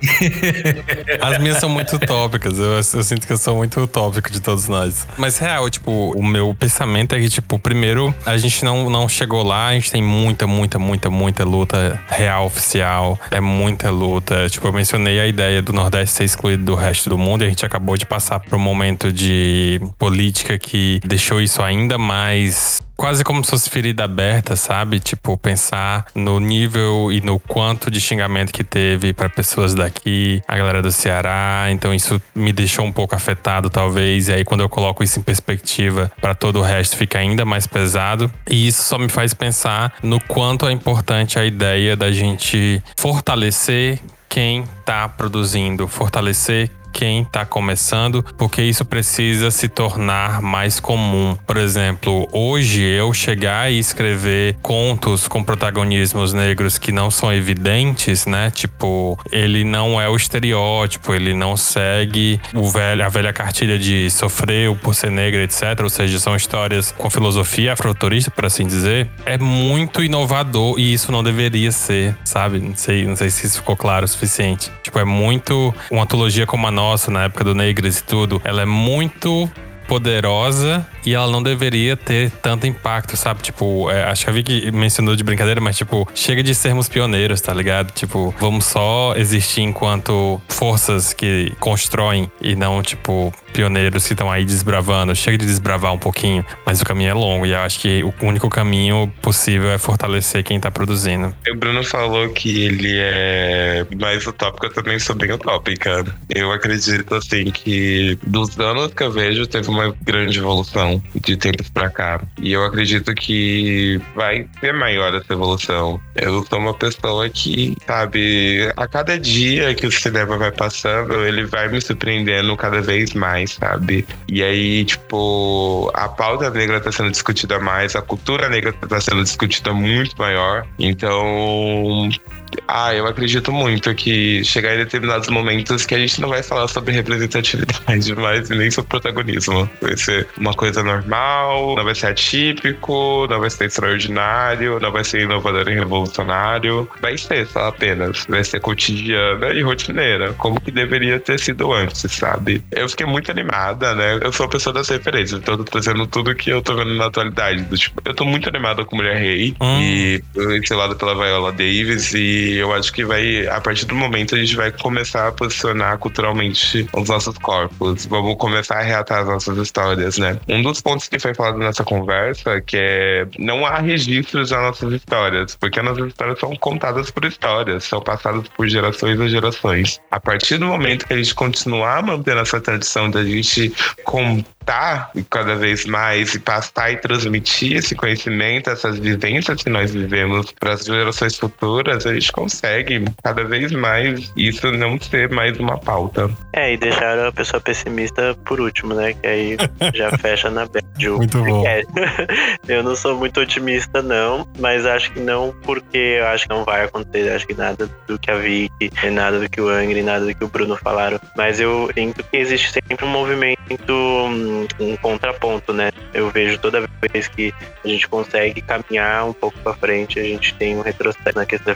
[SPEAKER 3] As minhas são muito utópicas. Eu, eu, sinto que eu sou muito utópico de todos nós. Mas real, tipo, o meu pensamento é que, tipo, primeiro, a gente não, não chegou lá, a gente tem muita, muita, muita, muita luta real, oficial. É muita luta. Tipo, eu mencionei a ideia do Nordeste ser excluído do resto do mundo e a gente acabou de passar por um momento de política que deixou isso ainda mais quase como se fosse ferida aberta, sabe? Tipo, pensar no nível e no quanto de xingamento que teve para pessoas daqui, a galera do Ceará. Então isso me deixou um pouco afetado, talvez. E aí quando eu coloco isso em perspectiva para todo o resto, fica ainda mais pesado. E isso só me faz pensar no quanto é importante a ideia da gente fortalecer quem está produzindo, fortalecer quem está começando, porque isso precisa se tornar mais comum. Por exemplo, hoje eu chegar e escrever contos com protagonismos negros que não são evidentes, né? Tipo, ele não é o estereótipo, ele não segue o velho, a velha cartilha de sofreu por ser negra, etc. Ou seja, são histórias com filosofia afroturista, por assim dizer. É muito inovador e isso não deveria ser, sabe? Não sei, não sei se isso ficou claro o suficiente. Tipo, é muito uma antologia como a nossa nossa, na época do Negras e tudo, ela é muito poderosa e ela não deveria ter tanto impacto, sabe? Tipo, é, acho que a Vicky mencionou de brincadeira, mas tipo, chega de sermos pioneiros, tá ligado? Tipo, vamos só existir enquanto forças que constroem e não, tipo, pioneiros que estão aí desbravando. Chega de desbravar um pouquinho, mas o caminho é longo e eu acho que o único caminho possível é fortalecer quem tá produzindo.
[SPEAKER 5] O Bruno falou que ele é mais utópico, eu também sou bem utópica. Eu acredito, assim, que dos anos que eu vejo, teve uma grande evolução de tempos para cá. E eu acredito que vai ser maior essa evolução. Eu sou uma pessoa que, sabe, a cada dia que o cinema vai passando, ele vai me surpreendendo cada vez mais, sabe? E aí, tipo, a pauta negra tá sendo discutida mais, a cultura negra tá sendo discutida muito maior. Então, ah, eu acredito muito que chegar em determinados momentos que a gente não vai falar sobre representatividade mais nem sobre protagonismo. Vai ser uma coisa normal, não vai ser atípico, não vai ser extraordinário, não vai ser inovador e revolucionário. Vai ser só apenas. Vai ser cotidiana e rotineira, como que deveria ter sido antes, sabe? Eu fiquei muito animada, né? Eu sou a pessoa das referências, então eu tô trazendo tudo que eu tô vendo na atualidade. Tipo, eu tô muito animada com Mulher Rei hum. e ensinado pela Viola Davis e eu acho que vai, a partir do momento, a gente vai começar a posicionar culturalmente os nossos corpos. Vamos começar a reatar as nossas histórias, né? Um dos pontos que foi falado nessa conversa, que é não há registros das nossas histórias, porque as nossas histórias são contadas por histórias, são passadas por gerações e gerações. A partir do momento que a gente continuar mantendo essa tradição da gente contar cada vez mais e passar e transmitir esse conhecimento, essas vivências que nós vivemos para as gerações futuras, a gente consegue cada vez mais isso não ser mais uma pauta.
[SPEAKER 4] É, e deixar a pessoa pessimista por último, né? Que aí já fecha na bad.
[SPEAKER 3] Muito bom.
[SPEAKER 4] eu não sou muito otimista, não, mas acho que não porque eu acho que não vai acontecer. Acho que nada do que a Vicky, nada do que o Angry, nada do que o Bruno falaram. Mas eu sinto que existe sempre um movimento um, um contraponto, né? Eu vejo toda vez que a gente consegue caminhar um pouco para frente, a gente tem um retrocesso na questão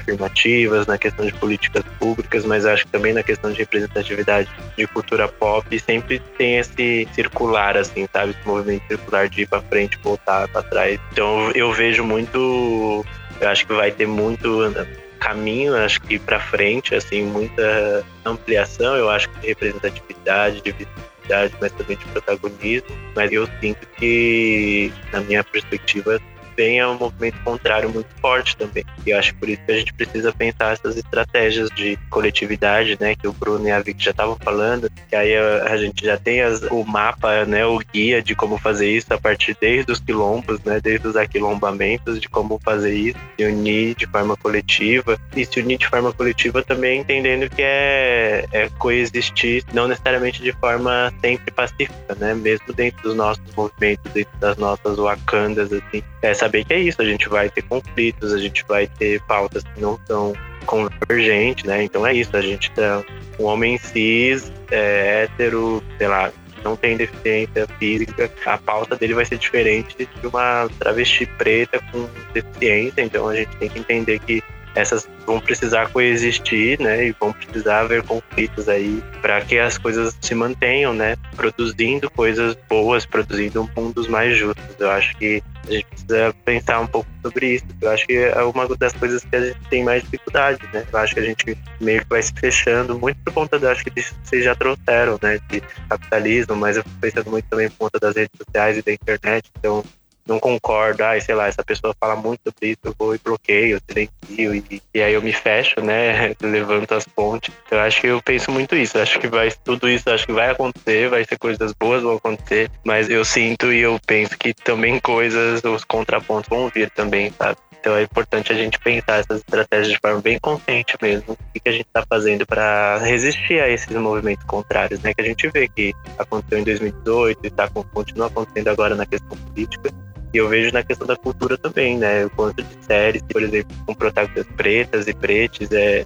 [SPEAKER 4] na questão de políticas públicas, mas acho que também na questão de representatividade de cultura pop, sempre tem esse circular, assim, sabe? Esse movimento circular de ir para frente, voltar para trás. Então eu vejo muito, eu acho que vai ter muito caminho, acho que para frente, assim, muita ampliação, eu acho que de representatividade, de visibilidade, mas também de protagonismo. Mas eu sinto que, na minha perspectiva, venha um movimento contrário muito forte também. E eu acho por isso que a gente precisa pensar essas estratégias de coletividade, né, que o Bruno e a Vicky já estavam falando, que aí a, a gente já tem as, o mapa, né, o guia de como fazer isso a partir desde os quilombos, né, desde os aquilombamentos, de como fazer isso, se unir de forma coletiva e se unir de forma coletiva também entendendo que é, é coexistir, não necessariamente de forma sempre pacífica, né, mesmo dentro dos nossos movimentos, dentro das nossas wakandas, assim, essa saber que é isso, a gente vai ter conflitos, a gente vai ter pautas que não são convergentes, né? Então é isso, a gente tá um homem cis, é, hétero, sei lá, não tem deficiência física, a pauta dele vai ser diferente de uma travesti preta com deficiência, então a gente tem que entender que essas vão precisar coexistir, né? E vão precisar haver conflitos aí para que as coisas se mantenham, né? Produzindo coisas boas, produzindo mundos mais justos. Eu acho que a gente precisa pensar um pouco sobre isso. Eu acho que é uma das coisas que a gente tem mais dificuldade, né? Eu acho que a gente meio que vai se fechando muito por conta, da, acho que vocês já trouxeram, né? De capitalismo, mas eu fico pensando muito também por conta das redes sociais e da internet. Então, não concordo, ai, sei lá, essa pessoa fala muito sobre isso, eu vou e bloqueio, silencio, e, e aí eu me fecho, né? Levanto as pontes. Eu acho que eu penso muito isso. Acho que vai tudo isso, acho que vai acontecer, vai ser coisas boas vão acontecer, mas eu sinto e eu penso que também coisas, os contrapontos vão vir também, sabe? Então é importante a gente pensar essas estratégias de forma bem consciente mesmo. O que, a gente está fazendo para resistir a esses movimentos contrários, né? Que a gente vê que aconteceu em 2018 e tá, continua acontecendo agora na questão política. E eu vejo na questão da cultura também, né? O quanto de séries, por exemplo, com protagonistas pretas e pretes, é,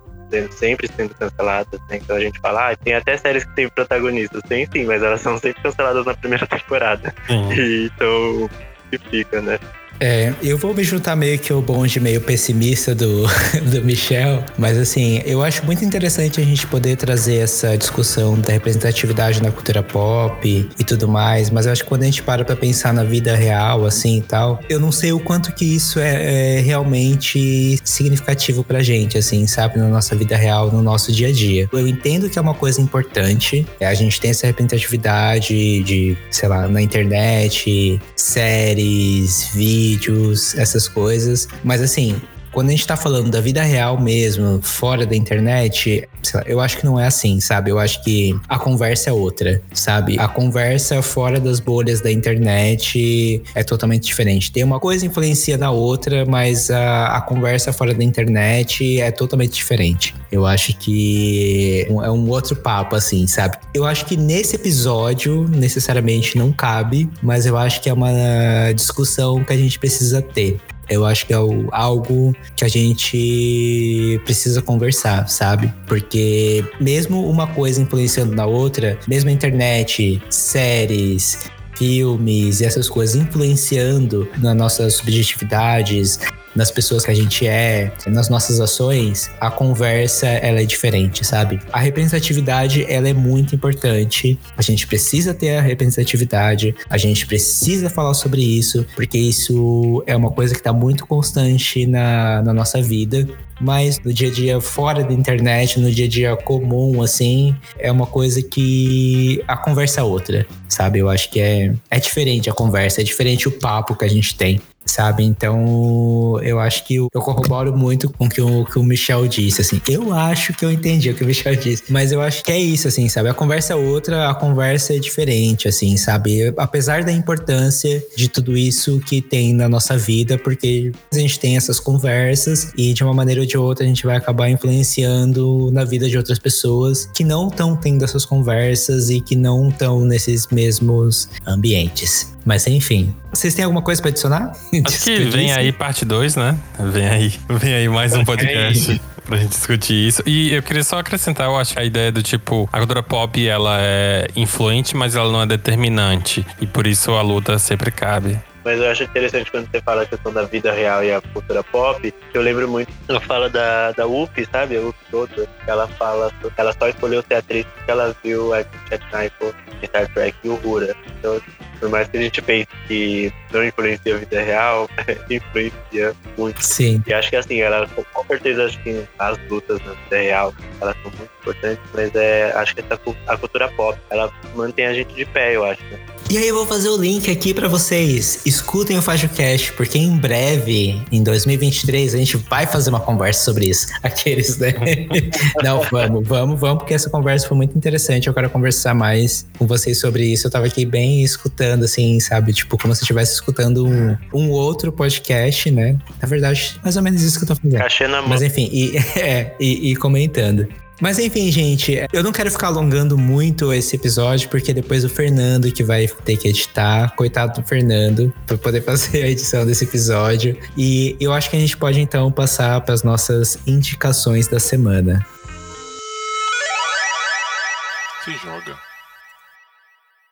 [SPEAKER 4] sempre sendo canceladas, né? Então a gente fala, ah, tem até séries que tem protagonistas, tem sim, mas elas são sempre canceladas na primeira temporada. E, então, que fica, né?
[SPEAKER 1] É, eu vou me juntar meio que o bonde meio pessimista do, do Michel, mas assim, eu acho muito interessante a gente poder trazer essa discussão da representatividade na cultura pop e tudo mais, mas eu acho que quando a gente para pra pensar na vida real, assim e tal, eu não sei o quanto que isso é, é realmente significativo pra gente, assim, sabe, na nossa vida real, no nosso dia a dia. Eu entendo que é uma coisa importante, é, a gente tem essa representatividade de, sei lá, na internet, séries, vídeos vídeos, essas coisas. Mas assim, quando a gente tá falando da vida real mesmo, fora da internet, lá, eu acho que não é assim, sabe? Eu acho que a conversa é outra, sabe? A conversa fora das bolhas da internet é totalmente diferente. Tem uma coisa influencia na outra, mas a, a conversa fora da internet é totalmente diferente. Eu acho que é um outro papo, assim, sabe? Eu acho que nesse episódio, necessariamente, não cabe, mas eu acho que é uma discussão que a gente precisa ter. Eu acho que é o, algo que a gente precisa conversar, sabe? Porque mesmo uma coisa influenciando na outra, mesmo a internet, séries, filmes e essas coisas influenciando nas nossas subjetividades, nas pessoas que a gente é, nas nossas ações, a conversa ela é diferente, sabe? A representatividade ela é muito importante. A gente precisa ter a representatividade, a gente precisa falar sobre isso, porque isso é uma coisa que está muito constante na, na nossa vida mas no dia a dia fora da internet, no dia a dia comum, assim, é uma coisa que a conversa é outra, sabe? Eu acho que é, é diferente a conversa, é diferente o papo que a gente tem sabe? Então, eu acho que eu corroboro muito com o que o, que o Michel disse, assim. Eu acho que eu entendi o que o Michel disse, mas eu acho que é isso, assim, sabe? A conversa é outra, a conversa é diferente, assim, sabe? Apesar da importância de tudo isso que tem na nossa vida, porque a gente tem essas conversas e de uma maneira ou de outra a gente vai acabar influenciando na vida de outras pessoas que não estão tendo essas conversas e que não estão nesses mesmos ambientes. Mas enfim, vocês têm alguma coisa para adicionar?
[SPEAKER 3] Acho que vem aí parte 2, né? Vem aí, vem aí mais um podcast pra gente discutir isso. E eu queria só acrescentar, eu acho, a ideia do tipo, a cultura pop, ela é influente, mas ela não é determinante. E por isso a luta sempre cabe.
[SPEAKER 4] Mas eu acho interessante quando você fala a questão da vida real e a cultura pop, eu lembro muito, ela fala da, da Whoopi, sabe? A Whoopi toda, ela fala, ela só escolheu ser atriz porque ela viu a Jack Knife em Star Trek e Uhura. Então, por mais que a gente pense que não influencia a vida real, influencia muito.
[SPEAKER 1] Sim.
[SPEAKER 4] E acho que assim, ela com certeza acho que as lutas na vida real, elas são muito importantes, mas é, acho que essa, a cultura pop, ela mantém a gente de pé, eu acho, né?
[SPEAKER 1] E aí eu vou fazer o link aqui para vocês. Escutem o FajoCast, porque em breve, em 2023, a gente vai fazer uma conversa sobre isso. Aqueles, né? Não, vamos, vamos, vamos, porque essa conversa foi muito interessante. Eu quero conversar mais com vocês sobre isso. Eu tava aqui bem escutando, assim, sabe? Tipo, como se eu estivesse escutando um, um outro podcast, né? Na verdade, mais ou menos isso que eu tô fazendo.
[SPEAKER 4] Cachê na mão.
[SPEAKER 1] Mas enfim, e, é, e, e comentando. Mas enfim, gente, eu não quero ficar alongando muito esse episódio, porque depois o Fernando que vai ter que editar. Coitado do Fernando, para poder fazer a edição desse episódio. E eu acho que a gente pode então passar para as nossas indicações da semana.
[SPEAKER 3] Se joga.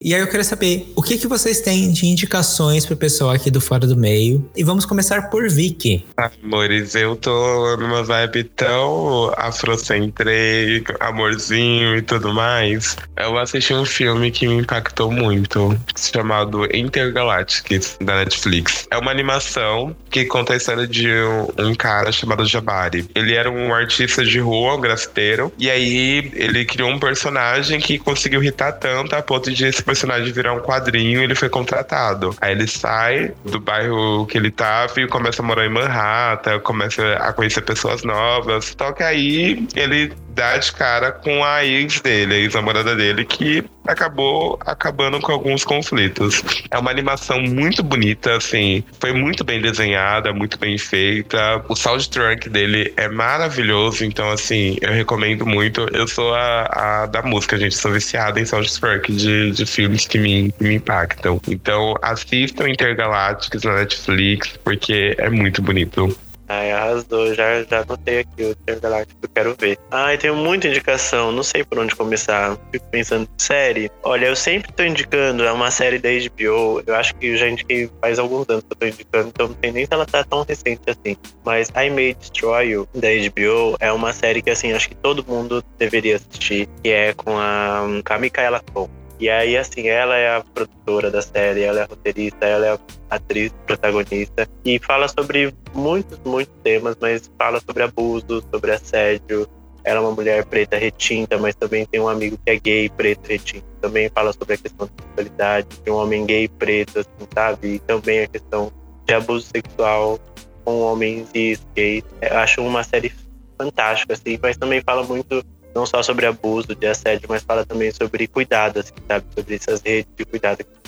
[SPEAKER 1] E aí eu quero saber o que, que vocês têm de indicações pro pessoal aqui do Fora do Meio. E vamos começar por Vicky.
[SPEAKER 5] Amores, eu tô numa vibe tão afrocentric, amorzinho e tudo mais. Eu assisti um filme que me impactou muito, chamado Intergalactic, da Netflix. É uma animação que conta a história de um, um cara chamado Jabari. Ele era um artista de rua, um grafiteiro, e aí ele criou um personagem que conseguiu irritar tanto a ponto de personagem virar um quadrinho ele foi contratado. Aí ele sai do bairro que ele tava e começa a morar em Manhattan, começa a conhecer pessoas novas. Só que aí ele dá de cara com a ex dele, a ex-namorada dele, que acabou acabando com alguns conflitos. É uma animação muito bonita, assim, foi muito bem desenhada, muito bem feita. O soundtrack dele é maravilhoso, então, assim, eu recomendo muito. Eu sou a, a da música, gente, sou viciada em soundtrack de, de filmes que me, que me impactam. Então, assistam Intergalácticos na Netflix, porque é muito bonito.
[SPEAKER 4] Ai, arrasou. Já, já anotei aqui o Intergaláctico, eu quero ver. Ai, tenho muita indicação, não sei por onde começar. Fico pensando, série. Olha, eu sempre tô indicando, é uma série da HBO. Eu acho que eu já indiquei faz alguns anos que eu tô indicando, então não sei nem se ela tá tão recente assim. Mas I May Destroy You, da HBO, é uma série que, assim, acho que todo mundo deveria assistir, que é com a, com a Micaela Cohen. E aí, assim, ela é a produtora da série, ela é a roteirista, ela é a atriz protagonista. E fala sobre muitos, muitos temas, mas fala sobre abuso, sobre assédio. Ela é uma mulher preta retinta, mas também tem um amigo que é gay, preto retinto. Também fala sobre a questão da sexualidade, de um homem gay preto, assim, sabe? E também a questão de abuso sexual com homens gays. Eu acho uma série fantástica, assim, mas também fala muito não só sobre abuso, de assédio, mas fala também sobre cuidado, assim, sabe? Sobre essas redes de cuidado que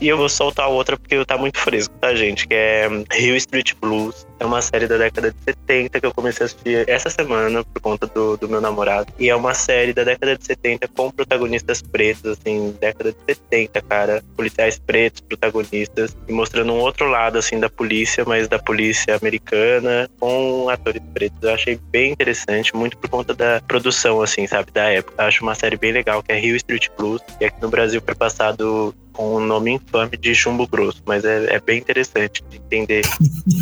[SPEAKER 4] E eu vou soltar outra porque tá muito fresco, tá, gente? Que é Hill Street Blues. É uma série da década de 70 que eu comecei a assistir essa semana por conta do, do meu namorado. E é uma série da década de 70 com protagonistas pretos, assim, década de 70, cara. Policiais pretos, protagonistas. E mostrando um outro lado, assim, da polícia, mas da polícia americana, com atores pretos. Eu achei bem interessante, muito por conta da produção, assim, sabe, da época. Eu acho uma série bem legal, que é Hill Street Blues. E aqui no Brasil foi passado com o nome infame de Chumbo Grosso, mas é, é bem interessante de entender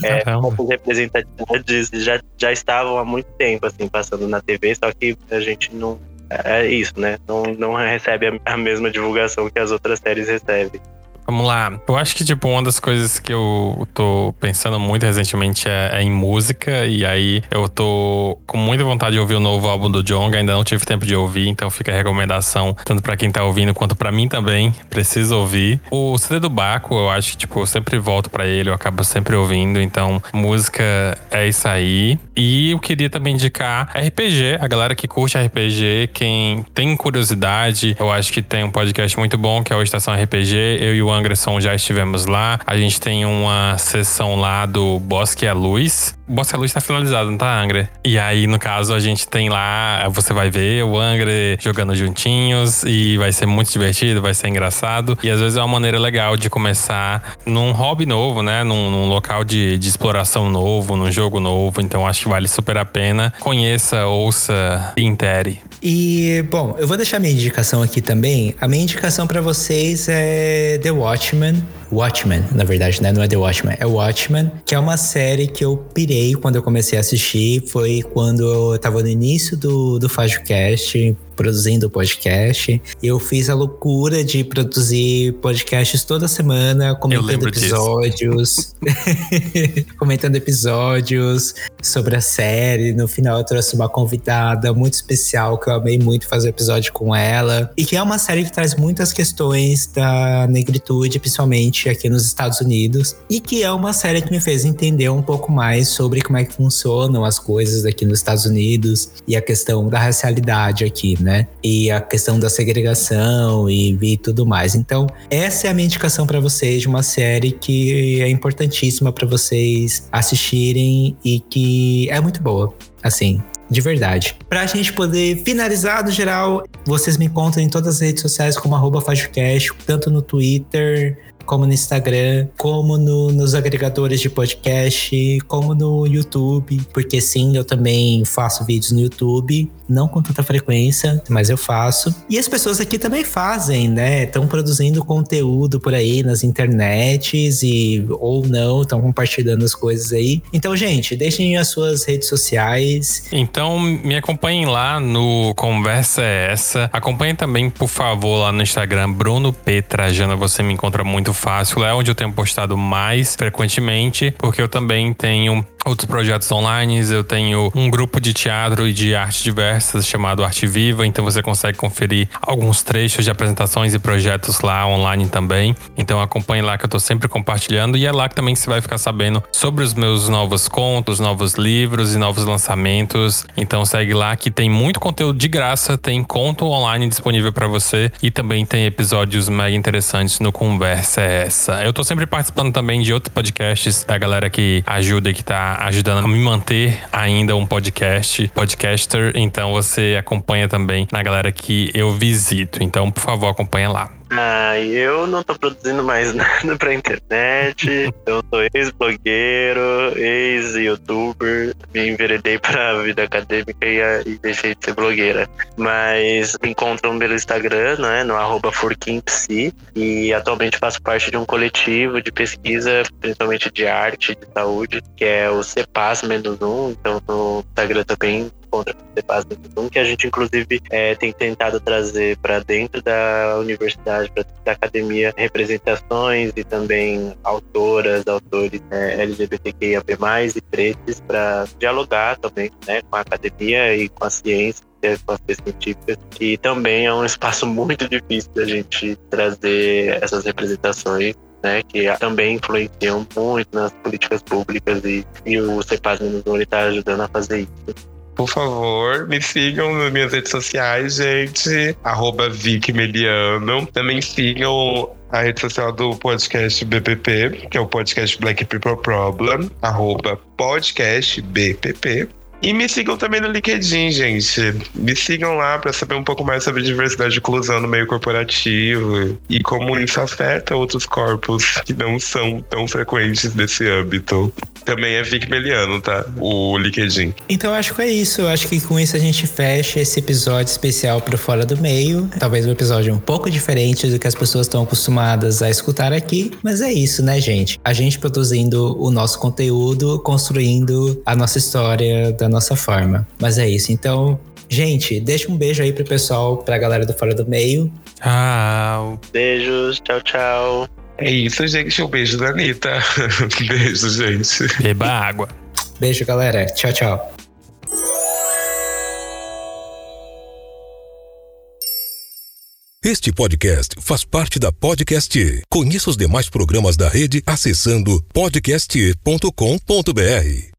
[SPEAKER 4] é, como representatividades já, já estavam há muito tempo assim passando na TV, só que a gente não é isso, né? Não, não recebe a, a mesma divulgação que as outras séries recebem.
[SPEAKER 3] Vamos lá. Eu acho que, tipo, uma das coisas que eu tô pensando muito recentemente é, é em música. E aí eu tô com muita vontade de ouvir o novo álbum do Jong. Ainda não tive tempo de ouvir, então fica a recomendação, tanto pra quem tá ouvindo quanto pra mim também. Preciso ouvir. O CD do Baco, eu acho que, tipo, eu sempre volto pra ele, eu acabo sempre ouvindo. Então, música é isso aí. E eu queria também indicar RPG, a galera que curte RPG, quem tem curiosidade, eu acho que tem um podcast muito bom que é o Estação RPG. Eu e o Anderson já estivemos lá. A gente tem uma sessão lá do Bosque à Luz. O Bosque à Luz tá finalizado, não tá, Angre? E aí, no caso, a gente tem lá, você vai ver o Angre jogando juntinhos e vai ser muito divertido, vai ser engraçado. E às vezes é uma maneira legal de começar num hobby novo, né? Num, num local de, de exploração novo, num jogo novo. Então acho que vale super a pena. Conheça, ouça, intere.
[SPEAKER 1] E, bom, eu vou deixar minha indicação aqui também. A minha indicação para vocês é The Watchmen. Watchmen, na verdade, né? Não é The Watchmen, é Watchmen, que é uma série que eu pirei quando eu comecei a assistir. Foi quando eu tava no início do, do FajoCast, produzindo o podcast. Eu fiz a loucura de produzir podcasts toda semana, comentando episódios. comentando episódios sobre a série. No final eu trouxe uma convidada muito especial que eu amei muito fazer episódio com ela. E que é uma série que traz muitas questões da negritude, principalmente aqui nos Estados Unidos. E que é uma série que me fez entender um pouco mais sobre como é que funcionam as coisas aqui nos Estados Unidos e a questão da racialidade aqui, né? E a questão da segregação e, e tudo mais. Então, essa é a minha indicação para vocês de uma série que é importantíssima para vocês assistirem e que é muito boa. Assim, de verdade. Pra gente poder finalizar, no geral, vocês me encontram em todas as redes sociais como arroba tanto no Twitter, como no Instagram, como no, nos agregadores de podcast, como no YouTube, porque sim, eu também faço vídeos no YouTube, não com tanta frequência, mas eu faço. E as pessoas aqui também fazem, né? Estão produzindo conteúdo por aí nas internets e ou não, estão compartilhando as coisas aí. Então, gente, deixem as suas redes sociais.
[SPEAKER 3] Então, me acompanhem lá no Conversa é Essa. Acompanhem também, por favor, lá no Instagram, Bruno P. Você me encontra muito fácil. É onde eu tenho postado mais frequentemente, porque eu também tenho outros projetos online. Eu tenho um grupo de teatro e de arte diversas chamado Arte Viva, então você consegue conferir alguns trechos de apresentações e projetos lá online também. Então acompanhe lá que eu tô sempre compartilhando e é lá que também você vai ficar sabendo sobre os meus novos contos, novos livros e novos lançamentos. Então segue lá que tem muito conteúdo de graça, tem conto online disponível para você e também tem episódios mega interessantes no Conversa é essa. Eu tô sempre participando também de outros podcasts da galera que ajuda e que ajudando a me manter ainda um podcast, podcaster. Então você acompanha também na galera que eu visito. Então, por favor, acompanha lá.
[SPEAKER 4] Ah, eu não tô produzindo mais nada pra internet. eu sou ex-blogueiro, ex-youtuber. Me enveredei pra vida acadêmica e, e, deixei de ser blogueira. Mas me encontram pelo Instagram, né, no arroba. E atualmente faço parte de um coletivo de pesquisa, principalmente de arte e de saúde, que é o CEPAS-1. Então no Instagram também contra o que a gente inclusive é, tem tentado trazer para dentro da universidade, para da academia, representações e também autoras, autores é, LGBTQIAP+, e pretos para dialogar também né, com a academia e com a ciência com as científicas, que também é um espaço muito difícil da gente trazer essas representações né, que também influenciam muito nas políticas públicas e, e o CEPAS está ajudando a fazer isso.
[SPEAKER 5] Por favor, me sigam nas minhas redes sociais, gente. Arroba Vic Meliano. Também sigam a rede social do podcast BPP, que é o podcast Black People Problem. Arroba podcast BPP. E me sigam também no LinkedIn, gente. Me sigam lá para saber um pouco mais sobre diversidade e inclusão no meio corporativo e como isso afeta outros corpos que não são tão frequentes desse âmbito. Também é Vic Meliano, tá? O LinkedIn.
[SPEAKER 1] Então acho que é isso. Eu acho que com isso a gente fecha esse episódio especial pro Fora do Meio. Talvez um episódio um pouco diferente do que as pessoas estão acostumadas a escutar aqui. Mas é isso, né, gente? A gente produzindo o nosso conteúdo, construindo a nossa história da nossa forma. Mas é isso. Então, gente, deixa um beijo aí pro pessoal, pra galera do Fora do Meio.
[SPEAKER 3] Tchau.
[SPEAKER 4] Beijos. Tchau, tchau.
[SPEAKER 5] É isso, gente. Um beijo da Anitta. beijo, gente.
[SPEAKER 3] Beba água.
[SPEAKER 1] Beijo, galera. Tchau, tchau.
[SPEAKER 7] Este podcast faz parte da Podcast. Conheça os demais programas da rede acessando podcast.com.br.